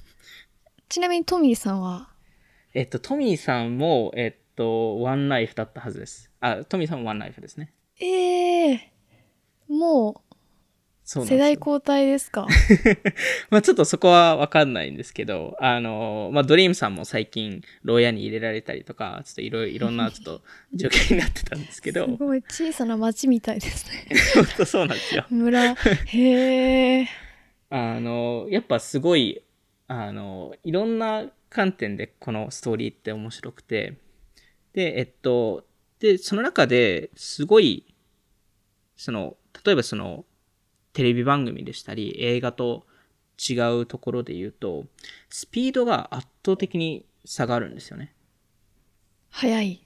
Speaker 1: [LAUGHS] ちなみにトミーさんは？
Speaker 2: えっと、トミーさんも、えっと、ワンライフだったはずです。あ、トミーさんもワンライフですね。
Speaker 1: ええも
Speaker 2: そう
Speaker 1: 世代交代ですか？[LAUGHS]
Speaker 2: まあちょっとそこはわかんないんですけど、あの、まあドリームさんも最近、牢屋に入れられたりとか、ちょっといろいろ、なちょっと [LAUGHS] 状況になってたんですけど、
Speaker 1: すごい小さな町みたいですね。[LAUGHS]
Speaker 2: 本当そうなんですよ。
Speaker 1: 村。へえ
Speaker 2: あの、やっぱすごい、あの、いろんな観点でこのストーリーって面白くて、で、えっと、で、その中ですごい、その、例えばその、テレビ番組でしたり、映画と違うところで言うと、スピードが圧倒的に差があるんですよね。
Speaker 1: 早い。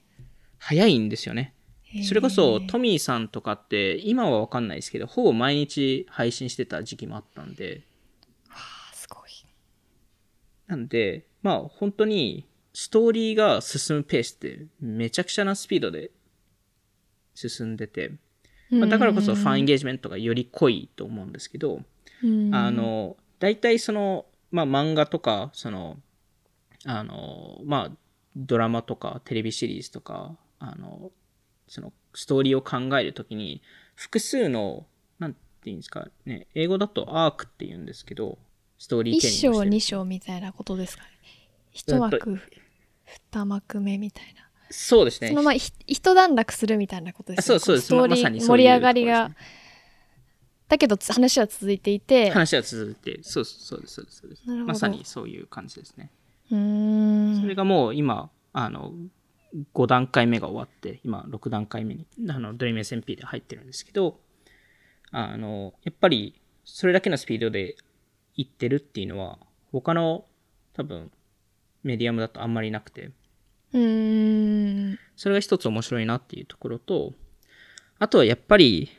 Speaker 2: 早いんですよね。それこそトミーさんとかって今はわかんないですけど、ほぼ毎日配信してた時期もあったんで、
Speaker 1: あすごい。
Speaker 2: なんで、まあ本当にストーリーが進むペースってめちゃくちゃなスピードで進んでて、まあ、だからこそファンエンゲージメントがより濃いと思うんですけど、あの、大体その、まあ漫画とか、その、あの、まあドラマとかテレビシリーズとか、あの、そのストーリーを考えるときに、複数の、なんていうんですかね、英語だとアークって言うんですけど、ストーリー
Speaker 1: 一章二章みたいなことですかね。一幕、二幕目みたいな。
Speaker 2: そうですね。
Speaker 1: そのまあ、一段落するみたいなことです
Speaker 2: ね。そうそうです。
Speaker 1: ストーリー、ま、盛り上がりが。だけど話は続いていて。
Speaker 2: 話は続いて、そうそうです、そうです、そうです。まさにそういう感じですね。
Speaker 1: うん
Speaker 2: それがもう今、あの、5段階目が終わって、今6段階目に、あの、ドリーム SMP で入ってるんですけど、あの、やっぱり、それだけのスピードでいってるっていうのは、他の多分、メディアムだとあんまりなくて、
Speaker 1: うん
Speaker 2: それが一つ面白いなっていうところと、あとはやっぱり、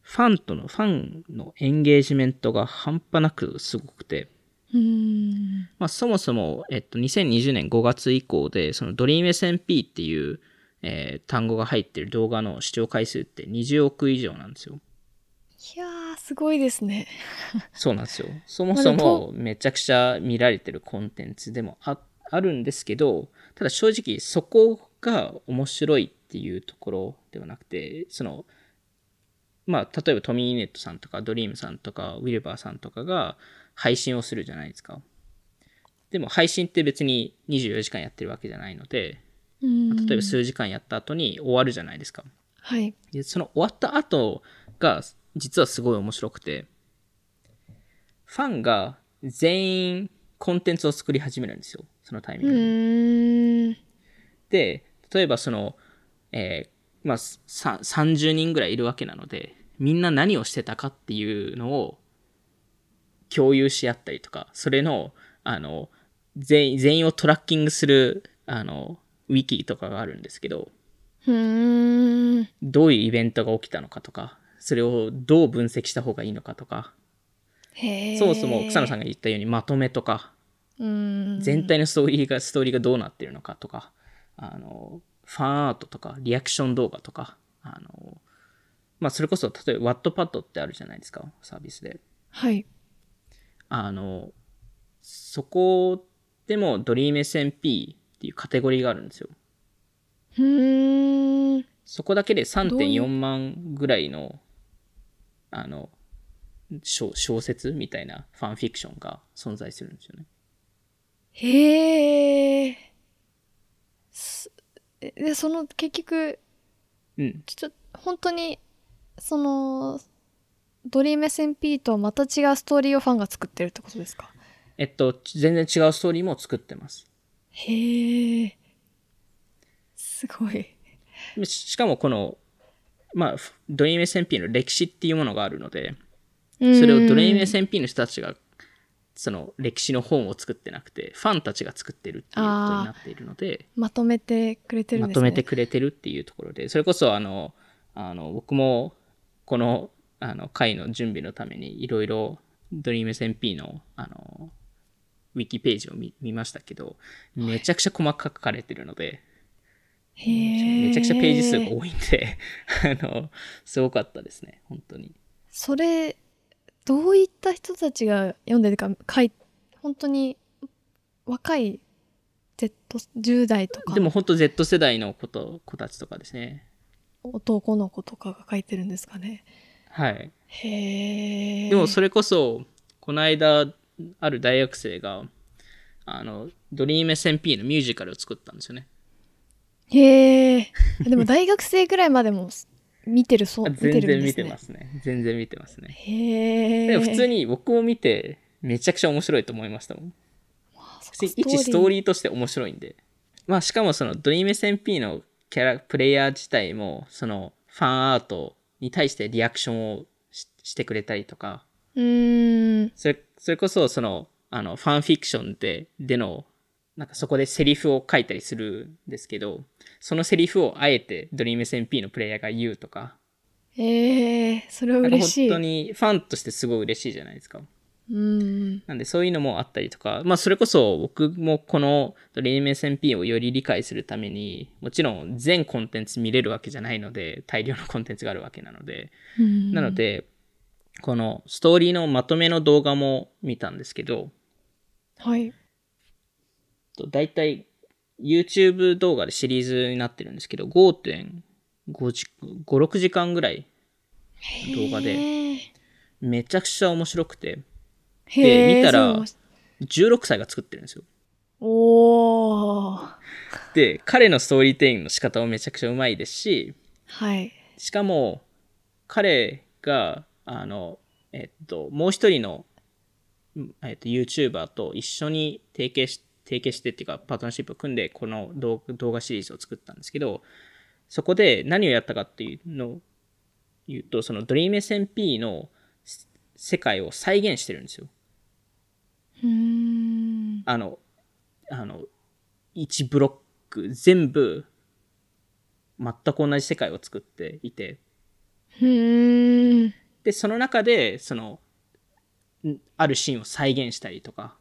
Speaker 2: ファンとの、ファンのエンゲージメントが半端なくすごくて、
Speaker 1: うん
Speaker 2: まあ、そもそも、えっと、2020年5月以降で、その DreamSMP っていう、えー、単語が入ってる動画の視聴回数って20億以上なんですよ。
Speaker 1: いやー、すごいですね。
Speaker 2: そうなんですよ。そもそもめちゃくちゃ見られてるコンテンツでもああるんですけど、ただ正直そこが面白いっていうところではなくて、その、まあ、例えばトミーネットさんとかドリームさんとかウィルバーさんとかが配信をするじゃないですか。でも配信って別に24時間やってるわけじゃないので、例えば数時間やった後に終わるじゃないですか。
Speaker 1: はい。
Speaker 2: でその終わった後が実はすごい面白くて、ファンが全員コンテンツを作り始めるんですよ。そのタイミングで。で、例えばその、えー、まあ、30人ぐらいいるわけなので、みんな何をしてたかっていうのを共有し合ったりとか、それの、あの、全員、全員をトラッキングする、あの、ウィキとかがあるんですけど、どういうイベントが起きたのかとか、それをどう分析した方がいいのかとか、そもそも草野さんが言ったようにまとめとか、全体のストーリーが、ストーリーがどうなってるのかとか、あの、ファンアートとか、リアクション動画とか、あの、まあ、それこそ、例えば、ワットパッドってあるじゃないですか、サービスで。
Speaker 1: はい。
Speaker 2: あの、そこでも DreamSMP っていうカテゴリーがあるんですよ。
Speaker 1: うん。
Speaker 2: そこだけで3.4万ぐらいの、あの、小説みたいなファンフィクションが存在するんですよね。
Speaker 1: へえ。で、その結局、
Speaker 2: うん。
Speaker 1: ちょっと、本当に、その、ドリーム SMP とはまた違うストーリーをファンが作ってるってことですか？
Speaker 2: えっと、全然違うストーリーも作ってます。
Speaker 1: へえ。すごい。
Speaker 2: しかもこの、まあ、ドリーム SMP の歴史っていうものがあるので、それをドリーム SMP の人たちが、その歴史の本を作ってなくて、ファンたちが作ってるっていうことになっているので、
Speaker 1: まとめてくれてるん
Speaker 2: ですね。まとめてくれてるっていうところで、それこそあの、あの、僕も、この、あの、会の準備のためにいろいろ、ドリーム SMP の、あの、ウィキページを見見ましたけど、めちゃくちゃ細かく書かれてるので、めちゃくちゃページ数が多いんで [LAUGHS] あの、すごかったですね、本当に。
Speaker 1: それ、どういった人たちが読んでるか、書い、本当に若い Z、10代とか。
Speaker 2: でも本当 Z 世代の子と子たちとかですね。
Speaker 1: 男の子とかが書いてるんですかね。
Speaker 2: はい。
Speaker 1: へえ。
Speaker 2: でもそれこそ、この間、ある大学生が、あの、ドリーム SMP のミュージカルを作ったんですよね。
Speaker 1: へえ。でも大学生ぐらいまでも見てる、そう、
Speaker 2: 全然見てますね。全然見てますね。
Speaker 1: へえ。
Speaker 2: 普通に僕も見て、めちゃくちゃ面白いと思いましたもん。一ストーリーとして面白いんで。まあしかもそのドリーム SMP のキャラ、プレイヤー自体も、そのファンアートに対してリアクションをしてくれたりとか、
Speaker 1: うん。
Speaker 2: それ、それこそ、その、あの、ファンフィクションで、での、なんかそこでセリフを書いたりするんですけど、そのセリフをあえて DreamSMP のプレイヤーが言うとか、
Speaker 1: ええそれは嬉しい。
Speaker 2: 本当にファンとしてすごい嬉しいじゃないですか。
Speaker 1: うん。
Speaker 2: なんでそういうのもあったりとか、まあそれこそ僕もこの DreamSMP をより理解するために、もちろん全コンテンツ見れるわけじゃないので、大量のコンテンツがあるわけなので、
Speaker 1: うん
Speaker 2: なの、で、このストーリーのまとめの動画も見たんですけど、
Speaker 1: はい。
Speaker 2: と大体 YouTube 動画でシリーズになってるんですけど、5.5時、5、6時間ぐらい動画で、めちゃくちゃ面白くて、で見たら
Speaker 1: そう
Speaker 2: 16歳が作ってるんですよ。
Speaker 1: おー。
Speaker 2: で、彼のストーリーテイングの仕方もめちゃくちゃうまいですし、
Speaker 1: はい。
Speaker 2: しかも、彼が、あの、えっと、もう一人の、うんえっと、YouTuber と一緒に提携し、提携してっていうか、パートナーシップを組んで、この動動画シリーズを作ったんですけど、そこで何をやったかっていうのを言うと、その DreamSMP のせ世界を再現してるんですよ。
Speaker 1: うーん。
Speaker 2: あの、あの、1ブロック全部、全く同じ世界を作っていて。で、その中で、その、んあるシーンを再現したりとか、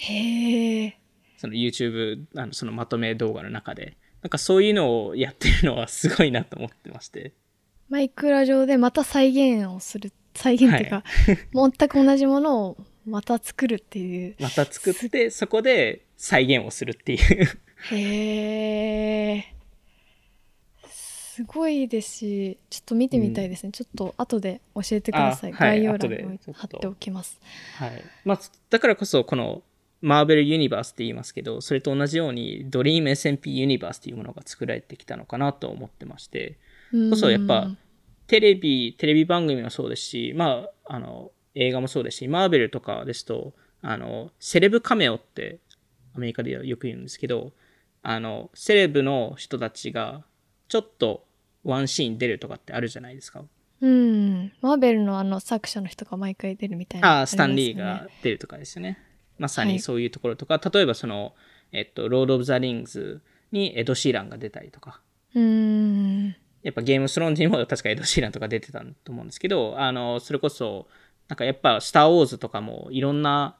Speaker 1: へえ。
Speaker 2: その YouTube、あのそのまとめ動画の中で、なんかそういうのをやってるのはすごいなと思ってまして。
Speaker 1: マイクラ上でまた再現をする。再現っていうか、全く同じものをまた作るっていう。
Speaker 2: また作って、そこで再現をするっていう。
Speaker 1: へえ。すごいですし、ちょっと見てみたいですね。ちょっと後で教えてください。
Speaker 2: あはい
Speaker 1: 概要欄に貼っておきます。
Speaker 2: はい。まあ、だからこそ、この、マーベルユニバースって言いますけど、それと同じように、ドリーム SMP ユニバースっていうものが作られてきたのかなと思ってまして、こそやっぱテレビ、テレビ番組もそうですし、まあ、あの、映画もそうですし、マーベルとかですと、あの、セレブカメオってアメリカではよく言うんですけど、あの、セレブの人たちがちょっとワンシーン出るとかってあるじゃないですか。
Speaker 1: うん。マーベルのあの作者の人が毎回出るみたいな、
Speaker 2: ああ、スタンリーが出るとかですよね。まさ
Speaker 1: はい
Speaker 2: にそういうところとか、例えばその、えっと、ロード・オブ・ザ・リングズにエド・シーランが出たりとか、
Speaker 1: うーん。
Speaker 2: やっぱゲームスローンズにも確かエド・シーランとか出てたと思うんですけど、あの、それこそ、なんかやっぱ、スター・ウォーズとかもいろんな、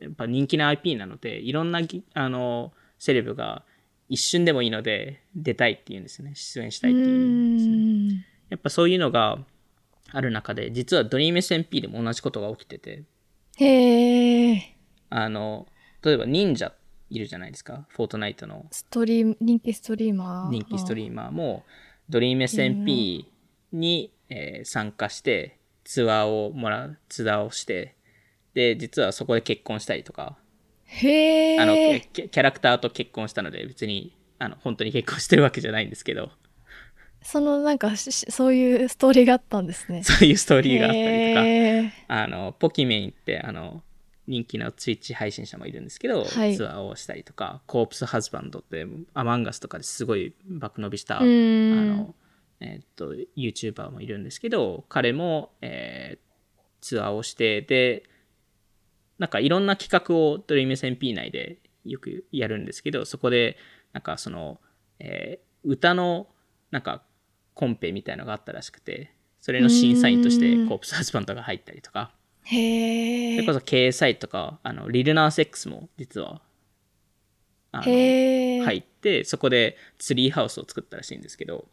Speaker 2: やっぱ人気な IP なので、いろんなぎ、あの、セレブが一瞬でもいいので出たいっていうんですね。出演したいっていうんですやっぱそういうのがある中で、実はドリーム SMP でも同じことが起きてて、
Speaker 1: へえ。
Speaker 2: あの、例えば忍者いるじゃないですか。フォートナイトの
Speaker 1: ストリーム、人気ストリーマー。
Speaker 2: 人気ストリーマーも、ドリーム SMP に、えー参加して、ツアーをもらう、ツアーをして、で、実はそこで結婚したりとか、
Speaker 1: へえ。
Speaker 2: あの、キャラクターと結婚したので、別に、あの、本当に結婚してるわけじゃないんですけど、
Speaker 1: そのなんかそういうストーリーがあったんですね。
Speaker 2: そういうストーリーがあったりとか、あの、ポキメインって、あの、人気のツイッチ配信者もいるんですけど、
Speaker 1: はい。
Speaker 2: ツアーをしたりとか、コープスハズバンドって、アマンガスとかですごい爆伸びした、あの、えーっと、YouTuber もいるんですけど、彼も、えーツアーをして、で、なんかいろんな企画をドリーム SMP 内でよくやるんですけど、そこで、なんかその、えー歌の、なんか、コンペみたいのがあったらしくて、それの審査員として
Speaker 1: うん。
Speaker 2: コープスハズバンドが入ったりとか、
Speaker 1: へえ。
Speaker 2: それこそ経営サイトとか、あの、リルナーセックスも実は、あの。入って、そこでツリーハウスを作ったらしいんですけど、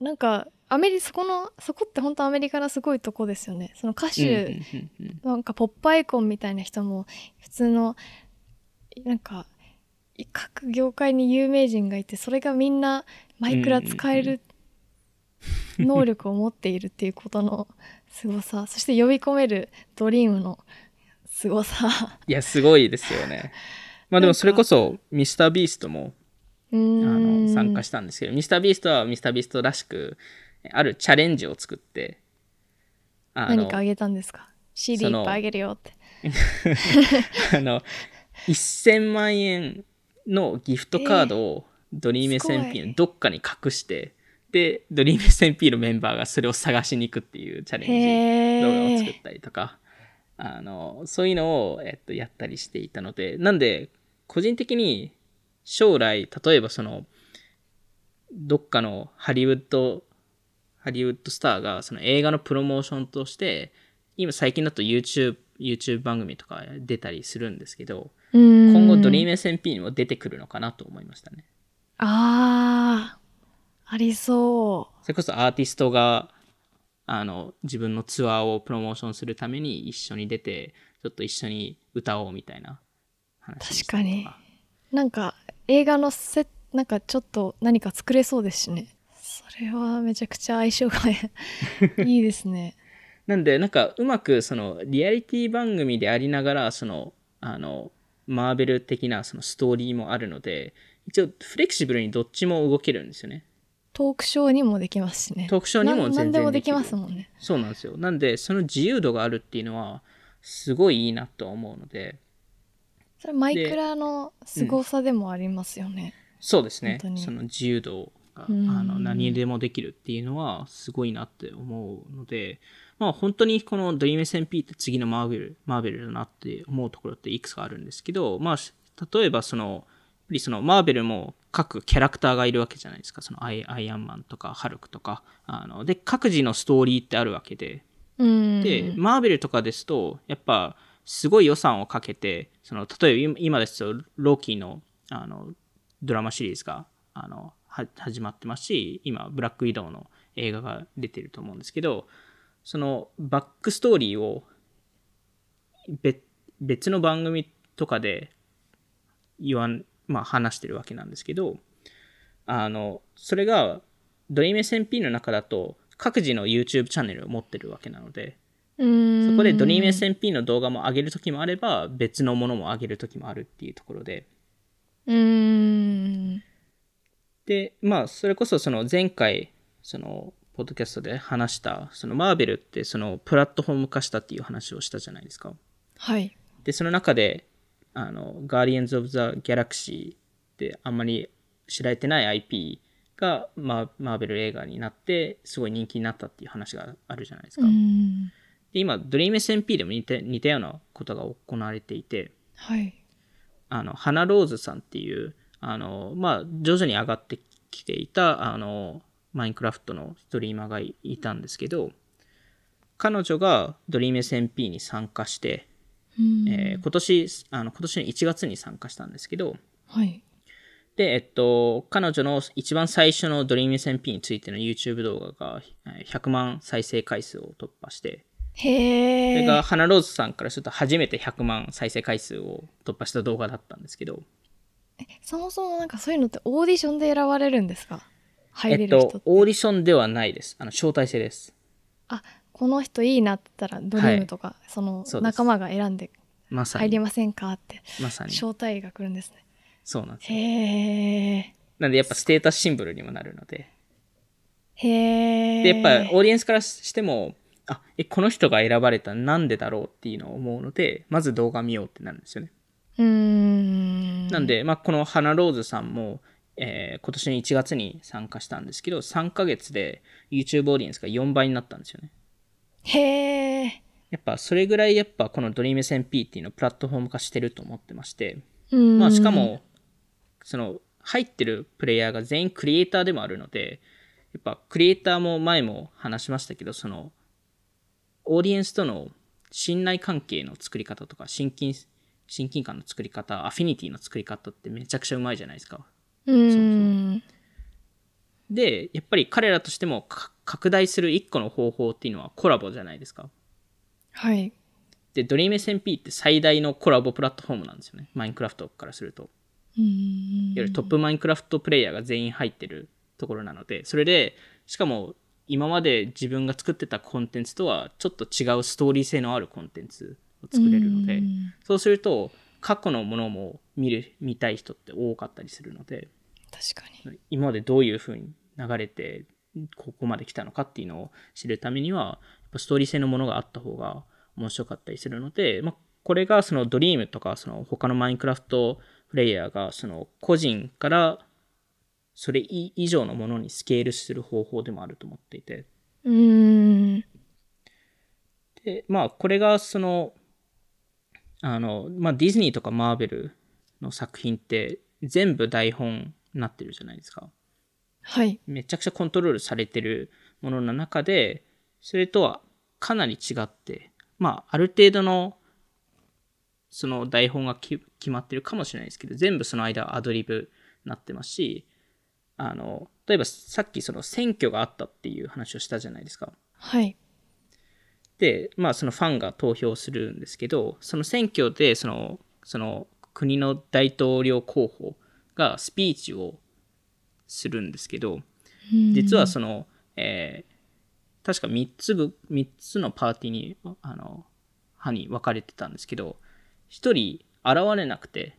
Speaker 1: なんかアメリそこのそこって本当アメリカのすごいとこですよね。その歌手、なんかポップアイコンみたいな人も普通のなんか各業界に有名人がいてそれがみんなマイクラ使える能力を持っているっていうことの凄さ。そして呼び込めるドリームの凄さ。
Speaker 2: いや、すごいですよね。[LAUGHS] まあでもそれこそ、ミスタービーストも、
Speaker 1: う
Speaker 2: あの、参加したんです。けど、ミスタービーストはミスタービーストらしく、あるチャレンジを作って、
Speaker 1: 何かあげたんですか？CD いっぱいあげるよって。[LAUGHS]
Speaker 2: あの、1000万円のギフトカードをドリーム
Speaker 1: すごい。
Speaker 2: SMP のどっかに隠して、で、ドリーム SMP のメンバーがそれを探しに行くっていうチャレンジ
Speaker 1: へ
Speaker 2: 動画を作
Speaker 1: え
Speaker 2: ったりとか、あの、そういうのを、えっと、やったりしていたので、なんで、個人的に将来、例えばその、どっかのハリウッド、ハリウッドスターがその映画のプロモーションとして、今最近だと YouTube、YouTube 番組とか出たりするんですけど、
Speaker 1: 今
Speaker 2: 今後ドリーム SMP にも出てくるのかなと思いましたね。
Speaker 1: あー、ありそ
Speaker 2: それこそアーティストが、あの、自分のツアーをプロモーションするために一緒に出て、ちょっと一緒に歌おうみたいな話
Speaker 1: 確う。なんか映画のセなんかちょっと何か作れそうですしね。それはめちゃくちゃ相性がいい [LAUGHS] ですね。
Speaker 2: なんで、なんか、うまく、その、リアリティ番組でありながら、その、あの、マーベル的なそのストーリーもあるので、一応、フレキシブルにどっちも動けるんですよね。
Speaker 1: トークショーにもできますしね。
Speaker 2: トークショーにも全然
Speaker 1: でもできますもんね。
Speaker 2: そうなんですよ。なんで、その自由度があるっていうのは、すごいいいなと思うので、
Speaker 1: それマイクラの凄さでもありますよね。
Speaker 2: そうですねその自由度が、あ
Speaker 1: うん
Speaker 2: の、何にでもできるっていうのは、すごいなって思うので、まあ本当にこの Dream SMP って次のマーベル、マーベルだなって思うところっていくつかあるんですけど、まあ、例えばその、やっぱりそのマーベルも各キャラクターがいるわけじゃないですか。そのアイアイアンマンとかハルクとか。あの、で、各自のストーリーってあるわけで、
Speaker 1: うん。
Speaker 2: で、マーベルとかですと、やっぱ、すごい予算をかけて、その、例えば今今ですと、ローキーの、あの、ドラマシリーズが、あの、は始まってますし、今、ブラックウィドウの映画が出てると思うんですけど、その、バックストーリーを、別、別の番組とかで言わん、まあ話してるわけなんですけど、あの、それが、ドリーム SMP の中だと、各自の YouTube チャンネルを持ってるわけなので、
Speaker 1: うん。
Speaker 2: そこでドリーム SMP の動画も上げるときもあれば、別のものも上げるときもあるっていうところで。
Speaker 1: うん。
Speaker 2: で、まあ、それこそその前回、その、ポッドキャストで話した、そのマーベルってそのプラットフォーム化したっていう話をしたじゃないですか。
Speaker 1: はい。
Speaker 2: で、その中で、あの、Guardians of the Galaxy ってあんまり知られてない IP が、まあ、マーベル映画になって、すごい人気になったっていう話があるじゃないですか。
Speaker 1: うん。
Speaker 2: で今、ドリーム SMP でも似て似たようなことが行われていて、
Speaker 1: はい。
Speaker 2: あの、花ローズさんっていう、あの、まあ、徐々に上がってきていた、あの、マインクラフトのストリーマーがいいたんですけど、彼女がドリーム SMP に参加して、
Speaker 1: うん
Speaker 2: えー今年、あの、今年の1月に参加したんですけど、
Speaker 1: はい。
Speaker 2: で、えっと、彼女の一番最初のドリーム SMP についての YouTube 動画がえー100万再生回数を突破して、そ
Speaker 1: へえ。
Speaker 2: れが花ローズさんからすると初めて100万再生回数を突破した動画だったんですけど、
Speaker 1: そもそもなんかそういうのってオーディションで選ばれるんですか？入
Speaker 2: えっ
Speaker 1: れる人って。
Speaker 2: と、オーディションではないです。あの、招待制です。
Speaker 1: あ、この人いいなって言ったらドリームとか、その
Speaker 2: そうです
Speaker 1: 仲間が選んで。入りませんかって
Speaker 2: まさに。
Speaker 1: 招待が来るんですね。
Speaker 2: そうなんですよ。
Speaker 1: へえ。
Speaker 2: なんで、やっぱステータスシンボルにもなるので。
Speaker 1: へえ。
Speaker 2: で、やっぱオーディエンスからしても、あ、え、この人が選ばれたなんでだろうっていうのを思うので、まず動画見ようってなるんですよね。
Speaker 1: うーん。
Speaker 2: なんで、まあ、この花ローズさんも、えー今年の1月に参加したんですけど、3ヶ月で YouTube オーディエンスが4倍になったんですよね。
Speaker 1: へえ。
Speaker 2: やっぱそれぐらいやっぱこの DreamSMP っていうのをプラットフォーム化してると思ってまして、
Speaker 1: うん。
Speaker 2: まあしかも、その入ってるプレイヤーが全員クリエイターでもあるので、やっぱクリエイターも前も話しましたけど、そのオーディエンスとの信頼関係の作り方とか、親近、親近感の作り方、アフィニティの作り方ってめちゃくちゃうまいじゃないですか。
Speaker 1: うーん。
Speaker 2: で、やっぱり彼らとしてもか拡大する一個の方法っていうのはコラボじゃないですか。
Speaker 1: はい。
Speaker 2: で、DreamSMP って最大のコラボプラットフォームなんですよね。マインクラフトからすると。
Speaker 1: うーん。
Speaker 2: いわゆるトップマインクラフトプレイヤーが全員入ってるところなので、それで、しかも今まで自分が作ってたコンテンツとはちょっと違うストーリー性のあるコンテンツを作れるので
Speaker 1: う、ん
Speaker 2: そうすると過去のものも見る、見たい人って多かったりするので、
Speaker 1: 確かに。
Speaker 2: 今までどういう風に流れて、ここまで来たのかっていうのを知るためには、やっぱストーリー性のものがあった方が面白かったりするので、まあ、これがそのドリームとか、その他のマインクラフトプレイヤーが、その個人からそれ以上のものにスケールする方法でもあると思っていて、
Speaker 1: うーん。
Speaker 2: で、まあ、これがその、あの、まあ、ディズニーとかマーベルの作品って全部台本になってるじゃないですか。
Speaker 1: はい。
Speaker 2: めちゃくちゃコントロールされてるものの中で、それとはかなり違って、まあ、ある程度の、その台本がき決まってるかもしれないですけど、全部その間はアドリブになってますし、あの、例えばさっきその選挙があったっていう話をしたじゃないですか。
Speaker 1: はい。
Speaker 2: で、まあそのファンが投票するんですけど、その選挙でその、その国の大統領候補がスピーチをするんですけど、実はその、えー確か3つぶ、三つのパーティーに、あの、派に分かれてたんですけど、1人現れなくて、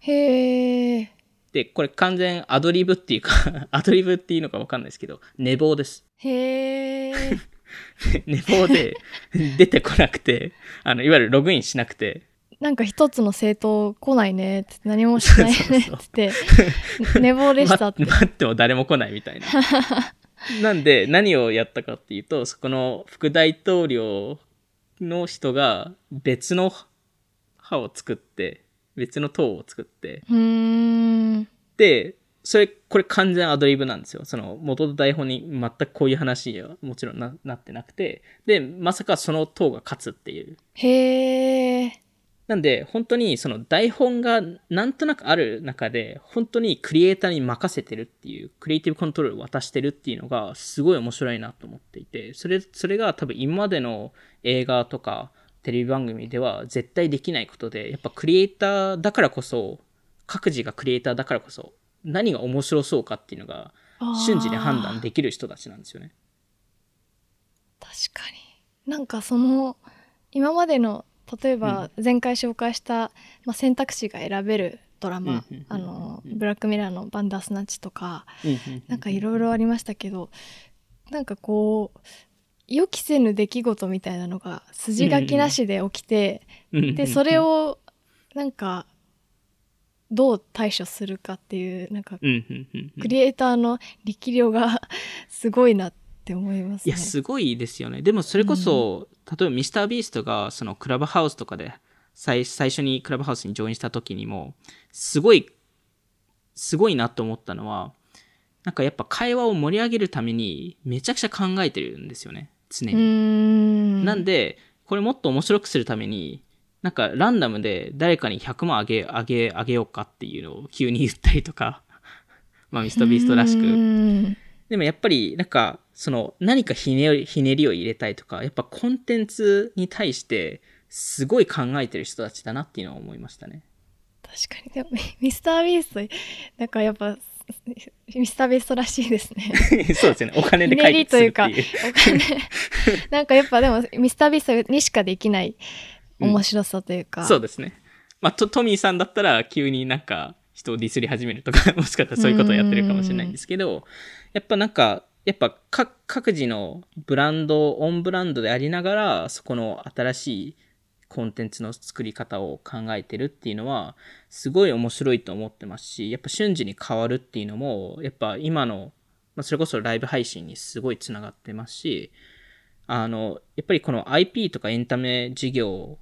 Speaker 1: へえ。
Speaker 2: で、これ完全アドリブっていうか、[LAUGHS] アドリブっていうのか分かんないですけど、寝坊です。
Speaker 1: へえ。[LAUGHS]
Speaker 2: 寝坊で出てこなくて、あの、いわゆるログインしなくて、
Speaker 1: なんか一つの政党来ないねって何もしないねって言って寝坊でしたって
Speaker 2: 待待っても誰も来ないみたいな。[LAUGHS] なんで、何をやったかっていうと、そこの副大統領の人が別の派を作って、別の党を作って、で、それ、これ完全アドリブなんですよ。その元の台本に全くこういう話はもちろんななってなくて、で、まさかその党が勝つっていう。
Speaker 1: へえ
Speaker 2: なんで、本当にその台本がなんとなくある中で、本当にクリエイターに任せてるっていう、クリエイティブコントロールを渡してるっていうのが、すごい面白いなと思っていて、それ、それが多分今までの映画とかテレビ番組では絶対できないことで、やっぱクリエイターだからこそ、各自がクリエイターだからこそ、何が面白そうかっていうのが、瞬時に判断できる人たちなんですよね。
Speaker 1: 確かになんかその今までの例えば前回紹介した、まあ、選択肢が選べるドラマ、あのブラックミラーのバンダースナッチとか
Speaker 2: う
Speaker 1: なんかいろいろありましたけどなんかこう予期せぬ出来事みたいなのが筋書きなしで起きて、でそれをなんかどう対処するかっていうなんかクリエイターの力量が [LAUGHS] すごいなって思いますね。
Speaker 2: いや、すごいですよね。でもそれこそ、例えばミスタービーストが、そのクラブハウスとかで最、最初にクラブハウスにジョインした時にも、すごい、すごいなと思ったのは、なんかやっぱ会話を盛り上げるために、めちゃくちゃ考えてるんですよね。常に。
Speaker 1: ん
Speaker 2: なんで、これもっと面白くするために、なんかランダムで誰かに100万あげ、あげ、あげようかっていうのを急に言ったりとか、まあミスタービーストらしく、でもやっぱり、なんか、その、何かひねり、ひねりを入れたいとか、やっぱコンテンツに対して、すごい考えてる人たちだなっていうのは思いましたね。
Speaker 1: 確かにでもミミスタービーストなんかやっぱミスタービーストらしいですね。[LAUGHS]
Speaker 2: そうですよね。お金で解決するって
Speaker 1: りというか
Speaker 2: いう。
Speaker 1: お金 [LAUGHS] なんかやっぱでもミスタービーストにしかできない面白さというか、
Speaker 2: そうですね。まあ、トトミーさんだったら、急になんか、人をディスり始めるとか、もしかしたらそういうことをやってるかもしれないんですけど、やっぱなんか、やっぱ各各自のブランド、オンブランドでありながら、そこの新しいコンテンツの作り方を考えてるっていうのは、すごい面白いと思ってますし、やっぱ瞬時に変わるっていうのも、やっぱ今の、まあ、それこそライブ配信にすごいつながってますし、あの、やっぱりこの IP とかエンタメ事業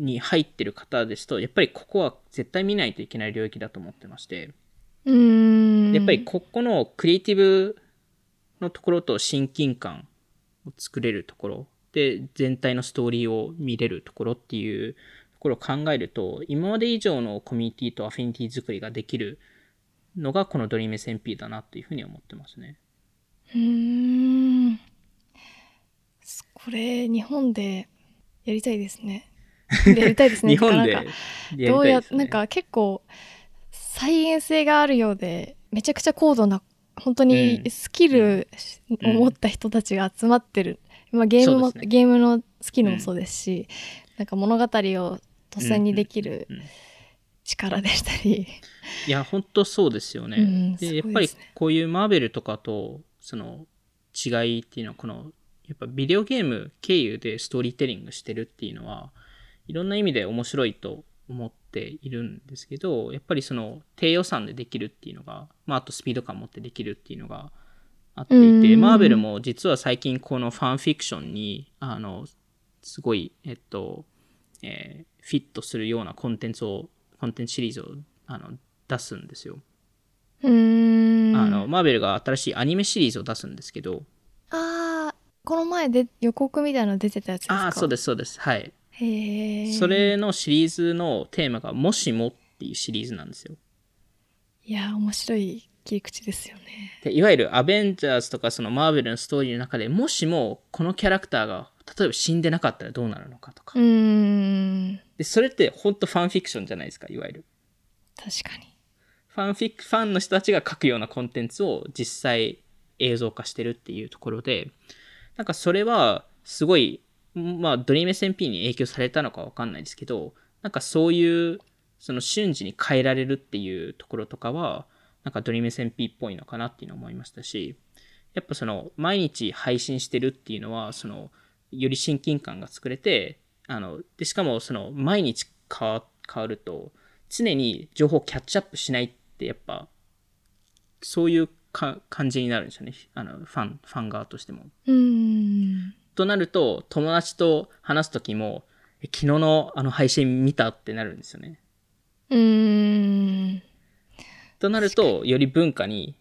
Speaker 2: に入ってる方ですと、やっぱりここは絶対見ないといけない領域だと思ってまして、
Speaker 1: うーん。
Speaker 2: やっぱりここのクリエイティブのところと親近感を作れるところで全体のストーリーを見れるところっていうところを考えると今まで以上のコミュニティとアフィニティ作りができるのがこのドリーム SMP だなというふうに思ってますね。
Speaker 1: うーんこれ日本でやりたいですね。でやりたいですね。[LAUGHS]
Speaker 2: 日本で
Speaker 1: てか
Speaker 2: やり
Speaker 1: なんかどうや。なんか結構再現性があるようでめちゃくちゃ高度な本当に
Speaker 2: うん。
Speaker 1: スキルを持った人たちが集まってる、まあ、ゲームも、
Speaker 2: ね。
Speaker 1: ゲームのスキルもそうですし、なんか物語を突然にできる
Speaker 2: うん。うん。
Speaker 1: 力でしたり、
Speaker 2: いや、本当そうですよね。
Speaker 1: うん
Speaker 2: で、やっぱりこういうマーベルとかと、その違いっていうのは、この、やっぱビデオゲーム経由でストーリーテリングしてるっていうのは、いろんな意味で面白いと思っているんですけど、やっぱりその低予算でできるっていうのが、まあ、あとスピード感持ってできるっていうのがあっていて、
Speaker 1: うん
Speaker 2: マーベルも実は最近このファンフィクションに、あの、すごい、えっと、えーフィットするようなコンテンツをコンテンツシリーズをあの出すんですよ。
Speaker 1: うーん
Speaker 2: あの、マーベルが新しいアニメシリーズを出すんですけど、
Speaker 1: あーこの前で予告みたいなの出てたやつですか？
Speaker 2: ああ、そうです、そうです。はい。それのシリーズのテーマが、もしもっていうシリーズなんですよ。
Speaker 1: いや面白い切り口ですよね
Speaker 2: でいわゆるアベンジャーズとかそのマーベルのストーリーの中でもしもこのキャラクターが例えば死んでなかったらどうなるのかとか。
Speaker 1: うーん
Speaker 2: で、それって本当ファンフィクションじゃないですか、いわゆる。
Speaker 1: 確かに
Speaker 2: ファンフィク、ファンの人たちが書くようなコンテンツを実際映像化してるっていうところで、なんかそれはすごい、まあドリーム SMP に影響されたのかわかんないですけど、なんかそういう、その瞬時に変えられるっていうところとかは、なんかドリーム SMP っぽいのかなっていうのを思いましたし、やっぱその毎日配信してるっていうのは、その、より親近感が作れて、あの、で、しかもその毎日変わると、常に情報をキャッチアップしないってやっぱそういう感じになるんですよねあのファンファン側としても。
Speaker 1: うん
Speaker 2: となると友達と話す時もえ昨日のあの配信見たってなるんですよね。
Speaker 1: うーん
Speaker 2: となるとより文化に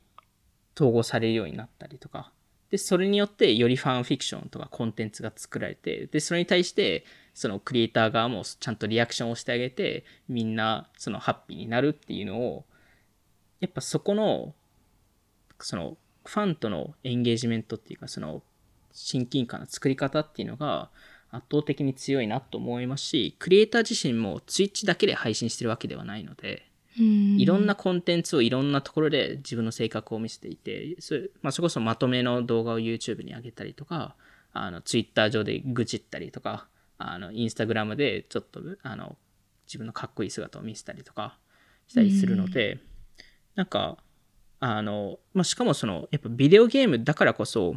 Speaker 2: 統合されるようになったりとか。で、それによってよりファンフィクションとかコンテンツが作られて、で、それに対して、そのクリエイター側もちゃんとリアクションをしてあげて、みんなそのハッピーになるっていうのを、やっぱそこの、そのファンとのエンゲージメントっていうか、その親近感の作り方っていうのが圧倒的に強いなと思いますし、クリエイター自身も Twitch だけで配信してるわけではないので、いろんなコンテンツをいろんなところで自分の性格を見せていて、それ,、まあ、それこそまとめの動画を YouTube に上げたりとか、あの Twitter 上で愚痴ったりとか、あの Instagram でちょっとあの自分のかっこいい姿を見せたりとかしたりするので、なんか、あの、まあ、しかもその、やっぱビデオゲームだからこそ、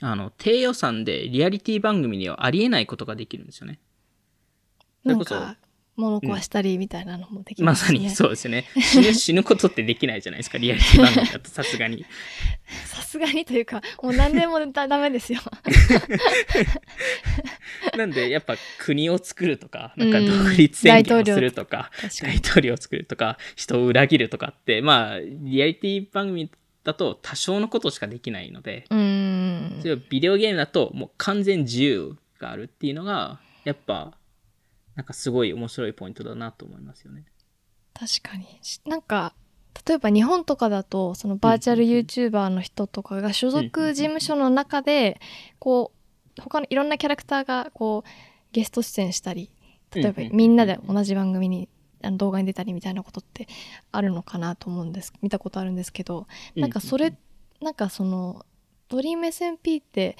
Speaker 2: あの、低予算でリアリティ番組にはありえないことができるんですよね。
Speaker 1: なんか物壊したりみたいなのもでき
Speaker 2: ま
Speaker 1: ますね、
Speaker 2: さにそうですね。[LAUGHS] 死ぬ、死ぬことってできないじゃないですか、リアリティ番組だとさすがに。[LAUGHS]
Speaker 1: さすがにというかもう何でもだダメですよ [LAUGHS]
Speaker 2: なんで、やっぱ国を作るとか、なんか
Speaker 1: うん
Speaker 2: 独立宣言をするとか、大
Speaker 1: に
Speaker 2: 統領を作るとか、人を裏切るとかって、まあ、リアリティ番組だと多少のことしかできないので、
Speaker 1: うーん。
Speaker 2: それをビデオゲームだともう完全自由があるっていうのが、やっぱ、なんかすごい面白いポイントだなと思いますよね。
Speaker 1: 確かに。しなんか例えば日本とかだとそのバーチャル YouTuber の人とかが所属事務所の中でこう他のいろんなキャラクターがこうゲスト出演したり例えばみんなで同じ番組にあの動画に出たりみたいなことってあるのかなと思うんです見たことあるんですけどなんかそれなんかそのドリーム SMP って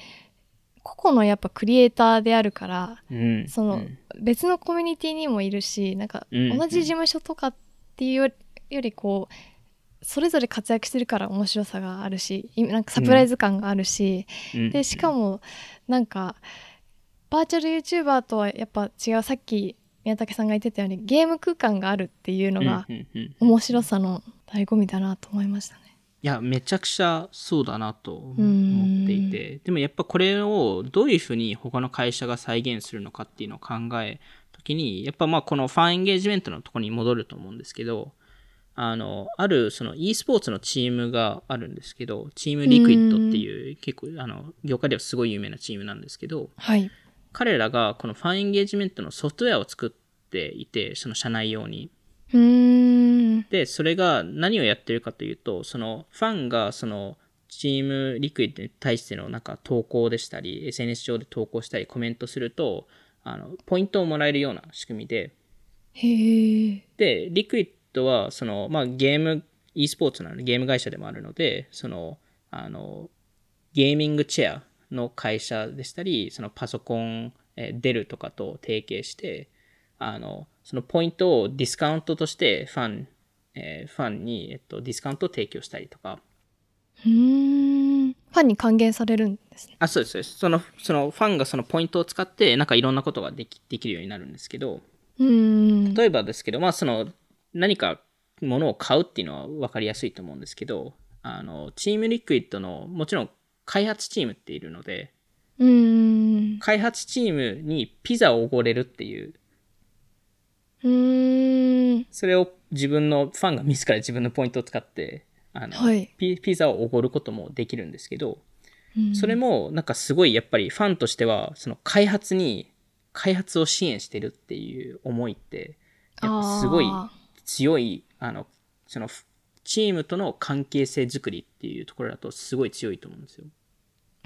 Speaker 1: 個々のやっぱクリエイターであるから
Speaker 2: うん、
Speaker 1: その
Speaker 2: うん。
Speaker 1: 別のコミュニティにもいるしなんか
Speaker 2: うん
Speaker 1: 同じ事務所とかっていうよりこうそれぞれ活躍してるから面白さがあるしいなんかサプライズ感があるし、
Speaker 2: うん。
Speaker 1: でしかもなんかバーチャル YouTuber とはやっぱ違う。さっき宮武さんが言ってたようにゲーム空間があるっていうのが面白さの醍醐味だなと思いましたね。
Speaker 2: いや、めちゃくちゃそうだなと思っていて、でもやっぱこれをどういうふうに他の会社が再現するのかっていうのを考えた時に、やっぱまあこのファンエンゲージメントのところに戻ると思うんですけど、あの、あるその e スポーツのチームがあるんですけど、チームリクイッドっていう結構あの、業界ではすごい有名なチームなんですけど、
Speaker 1: はい、
Speaker 2: 彼らがこのファンエンゲージメントのソフトウェアを作っていて、その社内用に。で、それが何をやってるかというと、そのファンがそのチームリクイッドに対してのなんか投稿でしたり、SNS 上で投稿したりコメントすると、あの、ポイントをもらえるような仕組みで、
Speaker 1: へえ
Speaker 2: で、リクイッドは、その、まあ、ゲーム、e スポーツなので、ゲーム会社でもあるので、その、あの、ゲーミングチェアの会社でしたり、そのパソコン、えーデルとかと提携して、あの、そのポイントをディスカウントとしてファン、えーファンに、えっと、ディスカウントを提供したりとか、
Speaker 1: うーんファンに還元されるんですね。
Speaker 2: あ、そうです、そうです。その、そのファンがそのポイントを使って、なんかいろんなことができできるようになるんですけど、
Speaker 1: うーん
Speaker 2: 例えばですけど、まあ、その何か物を買うっていうのは分かりやすいと思うんですけど、あのチームリクイッドのもちろん開発チームっているので、
Speaker 1: うーん
Speaker 2: 開発チームにピザをおごれるっていう
Speaker 1: う。
Speaker 2: それを自分のファンが自ら自分のポイントを使って、あの、
Speaker 1: はい
Speaker 2: ピピザをおごることもできるんですけど、
Speaker 1: うん
Speaker 2: それもなんかすごいやっぱりファンとしては、その開発に、開発を支援してるっていう思いって、やっぱすごい
Speaker 1: あ
Speaker 2: 強い、あの、その、チームとの関係性づくりっていうところだとすごい強いと思うんですよ。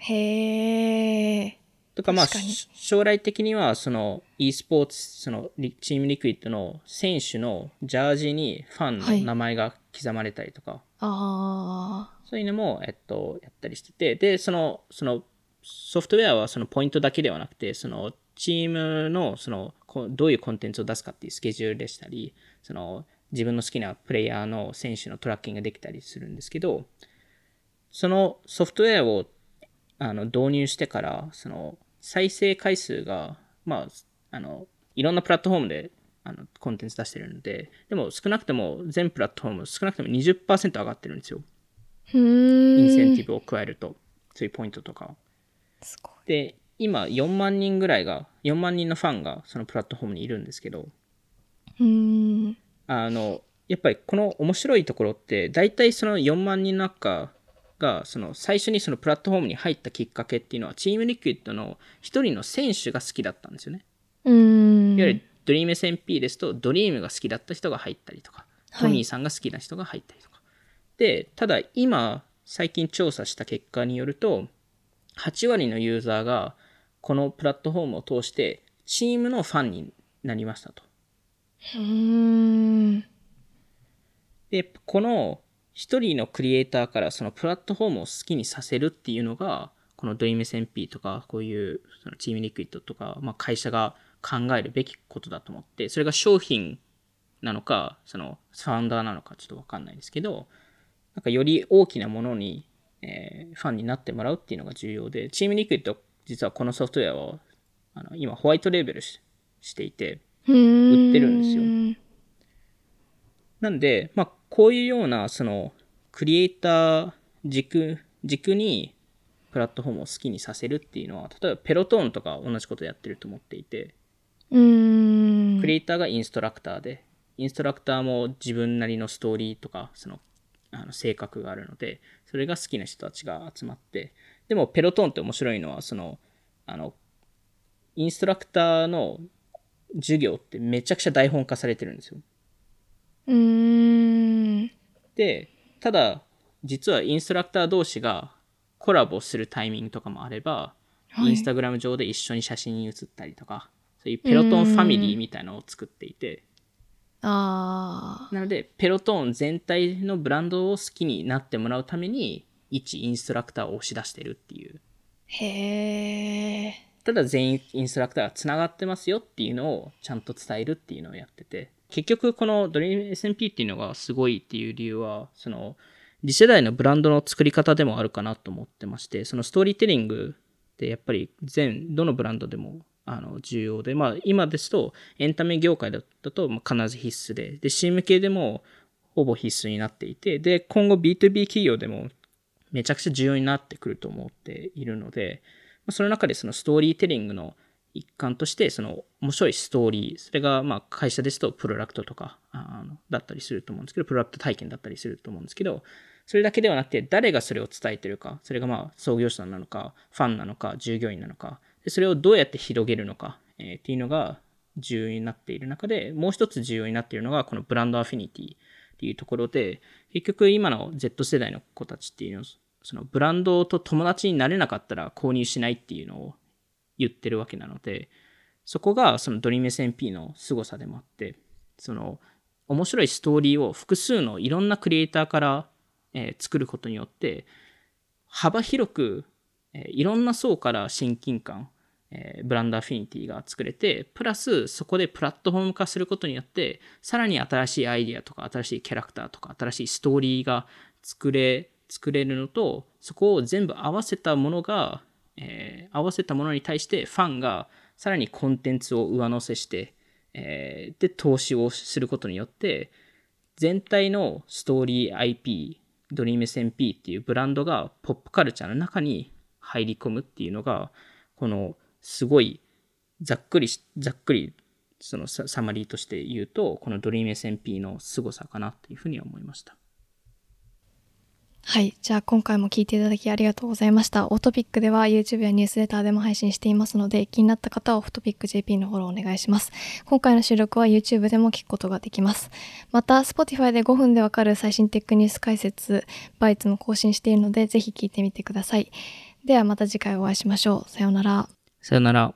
Speaker 1: ーへえ。
Speaker 2: とかまあ将来的にはその e スポーツそのリチームリクイッドの選手のジャージにファンの名前が刻まれたりとか、
Speaker 1: あ
Speaker 2: そういうのも、えっと、やったりしてて。でそのそのソフトウェアはそのポイントだけではなくてそのチームのそのこどういうコンテンツを出すかっていうスケジュールでしたりその自分の好きなプレイヤーの選手のトラッキングができたりするんですけどそのソフトウェアをあの導入してからその再生回数が、まあ、あのいろんなプラットフォームであのコンテンツ出してるのででも少なくとも全プラットフォーム少なくとも20%上がってるんですよ。インセンティブを加えるとそういうポイントとか。で今4万人ぐらいが4万人のファンがそのプラットフォームにいるんですけど。あのやっぱりこの面白いところって大体その4万人の中がその最初にそのプラットフォームに入ったきっかけっていうのはチームリクイッドの一人の選手が好きだったんですよね。
Speaker 1: うーん。
Speaker 2: いわゆるドリーム SMP ですとドリームが好きだった人が入ったりとか
Speaker 1: はい
Speaker 2: トミーさんが好きな人が入ったりとか。でただ今最近調査した結果によると8割のユーザーがこのプラットフォームを通してチームのファンになりましたと。
Speaker 1: うーん。
Speaker 2: で、この一人のクリエイターからそのプラットフォームを好きにさせるっていうのが、この DreamSMP とか、こういうそのチームリクイッドとか、まあ、会社が考えるべきことだと思って、それが商品なのか、そのファウンダーなのかちょっとわかんないですけど、なんかより大きなものに、えーファンになってもらうっていうのが重要で、チームリクイッド、実はこのソフトウェアをあの今ホワイトレーベルししていて。売ってるんですよなんで、まあ、こういうような、その、クリエイター軸、軸に、プラットフォームを好きにさせるっていうのは、例えばペロトーンとか同じことやってると思っていて。クリエイターがインストラクターで、インストラクターも自分なりのストーリーとか、その、あの性格があるので、それが好きな人たちが集まって、でもペロトーンって面白いのは、その、あの、インストラクターの授業ってめちゃくちゃ台本化されてるんですよ。
Speaker 1: うーん。
Speaker 2: で、ただ、実はインストラクター同士がコラボするタイミングとかもあれば、
Speaker 1: はい
Speaker 2: インスタグラム上で一緒に写真に写ったりとか、そういうペロトンファミリーみたいなのを作っていて、
Speaker 1: あ
Speaker 2: なので、ペロトーン全体のブランドを好きになってもらうために、一インストラクターを押し出してるっていう。
Speaker 1: ー。へー。
Speaker 2: ただ全員インストラクターがつながってますよっていうのをちゃんと伝えるっていうのをやってて、結局このドリーム SMP っていうのがすごいっていう理由は、その次世代のブランドの作り方でもあるかなと思ってまして、そのストーリーテリングってやっぱり全、どのブランドでもあの重要で、まあ今ですとエンタメ業界だとま必ず必須で、で、CM 系でもほぼ必須になっていて、で、今後 B2B 企業でもめちゃくちゃ重要になってくると思っているので、その中でそのストーリーテリングの一環として、その面白いストーリー、それがまあ会社ですとプロダクトとかあのだったりすると思うんですけど、プロダクト体験だったりすると思うんですけど、それだけではなくて、誰がそれを伝えてるか、それがまあ創業者なのか、ファンなのか、従業員なのか、でそれをどうやって広げるのか、えーっていうのが重要になっている中で、もう一つ重要になっているのが、このブランドアフィニティっていうところで、結局今の Z 世代の子たちっていうのは、そのブランドと友達になれなかったら購入しないっていうのを言ってるわけなので、そこがそのドリーム SMP の凄さでもあって、その面白いストーリーを複数のいろんなクリエイターから、えー作ることによって、幅広く、えーいろんな層から親近感、えーブランドアフィニティが作れて、プラスそこでプラットフォーム化することによって、さらに新しいアイディアとか、新しいキャラクターとか、新しいストーリーが作れ、作れるのと、そこを全部合わせたものが、えー合わせたものに対してファンがさらにコンテンツを上乗せして、えーで、投資をすることによって、全体のストーリー IP、ドリーム SMP っていうブランドがポップカルチャーの中に入り込むっていうのが、このすごいざっくり、ざっくりそのサマリーとして言うと、この DreamSMP の凄さかなっていうふうに思いました。
Speaker 1: はい。じゃあ今回も聞いていただきありがとうございました。オートピックでは YouTube やニュースレターでも配信していますので、気になった方はオフトピック JP のフォローお願いします。今回の収録は YouTube でも聞くことができます。また、Spotify で5分でわかる最新テックニュース解説、バイツも更新しているので、ぜひ聞いてみてください。ではまた次回お会いしましょう。さようなら。
Speaker 2: さようなら。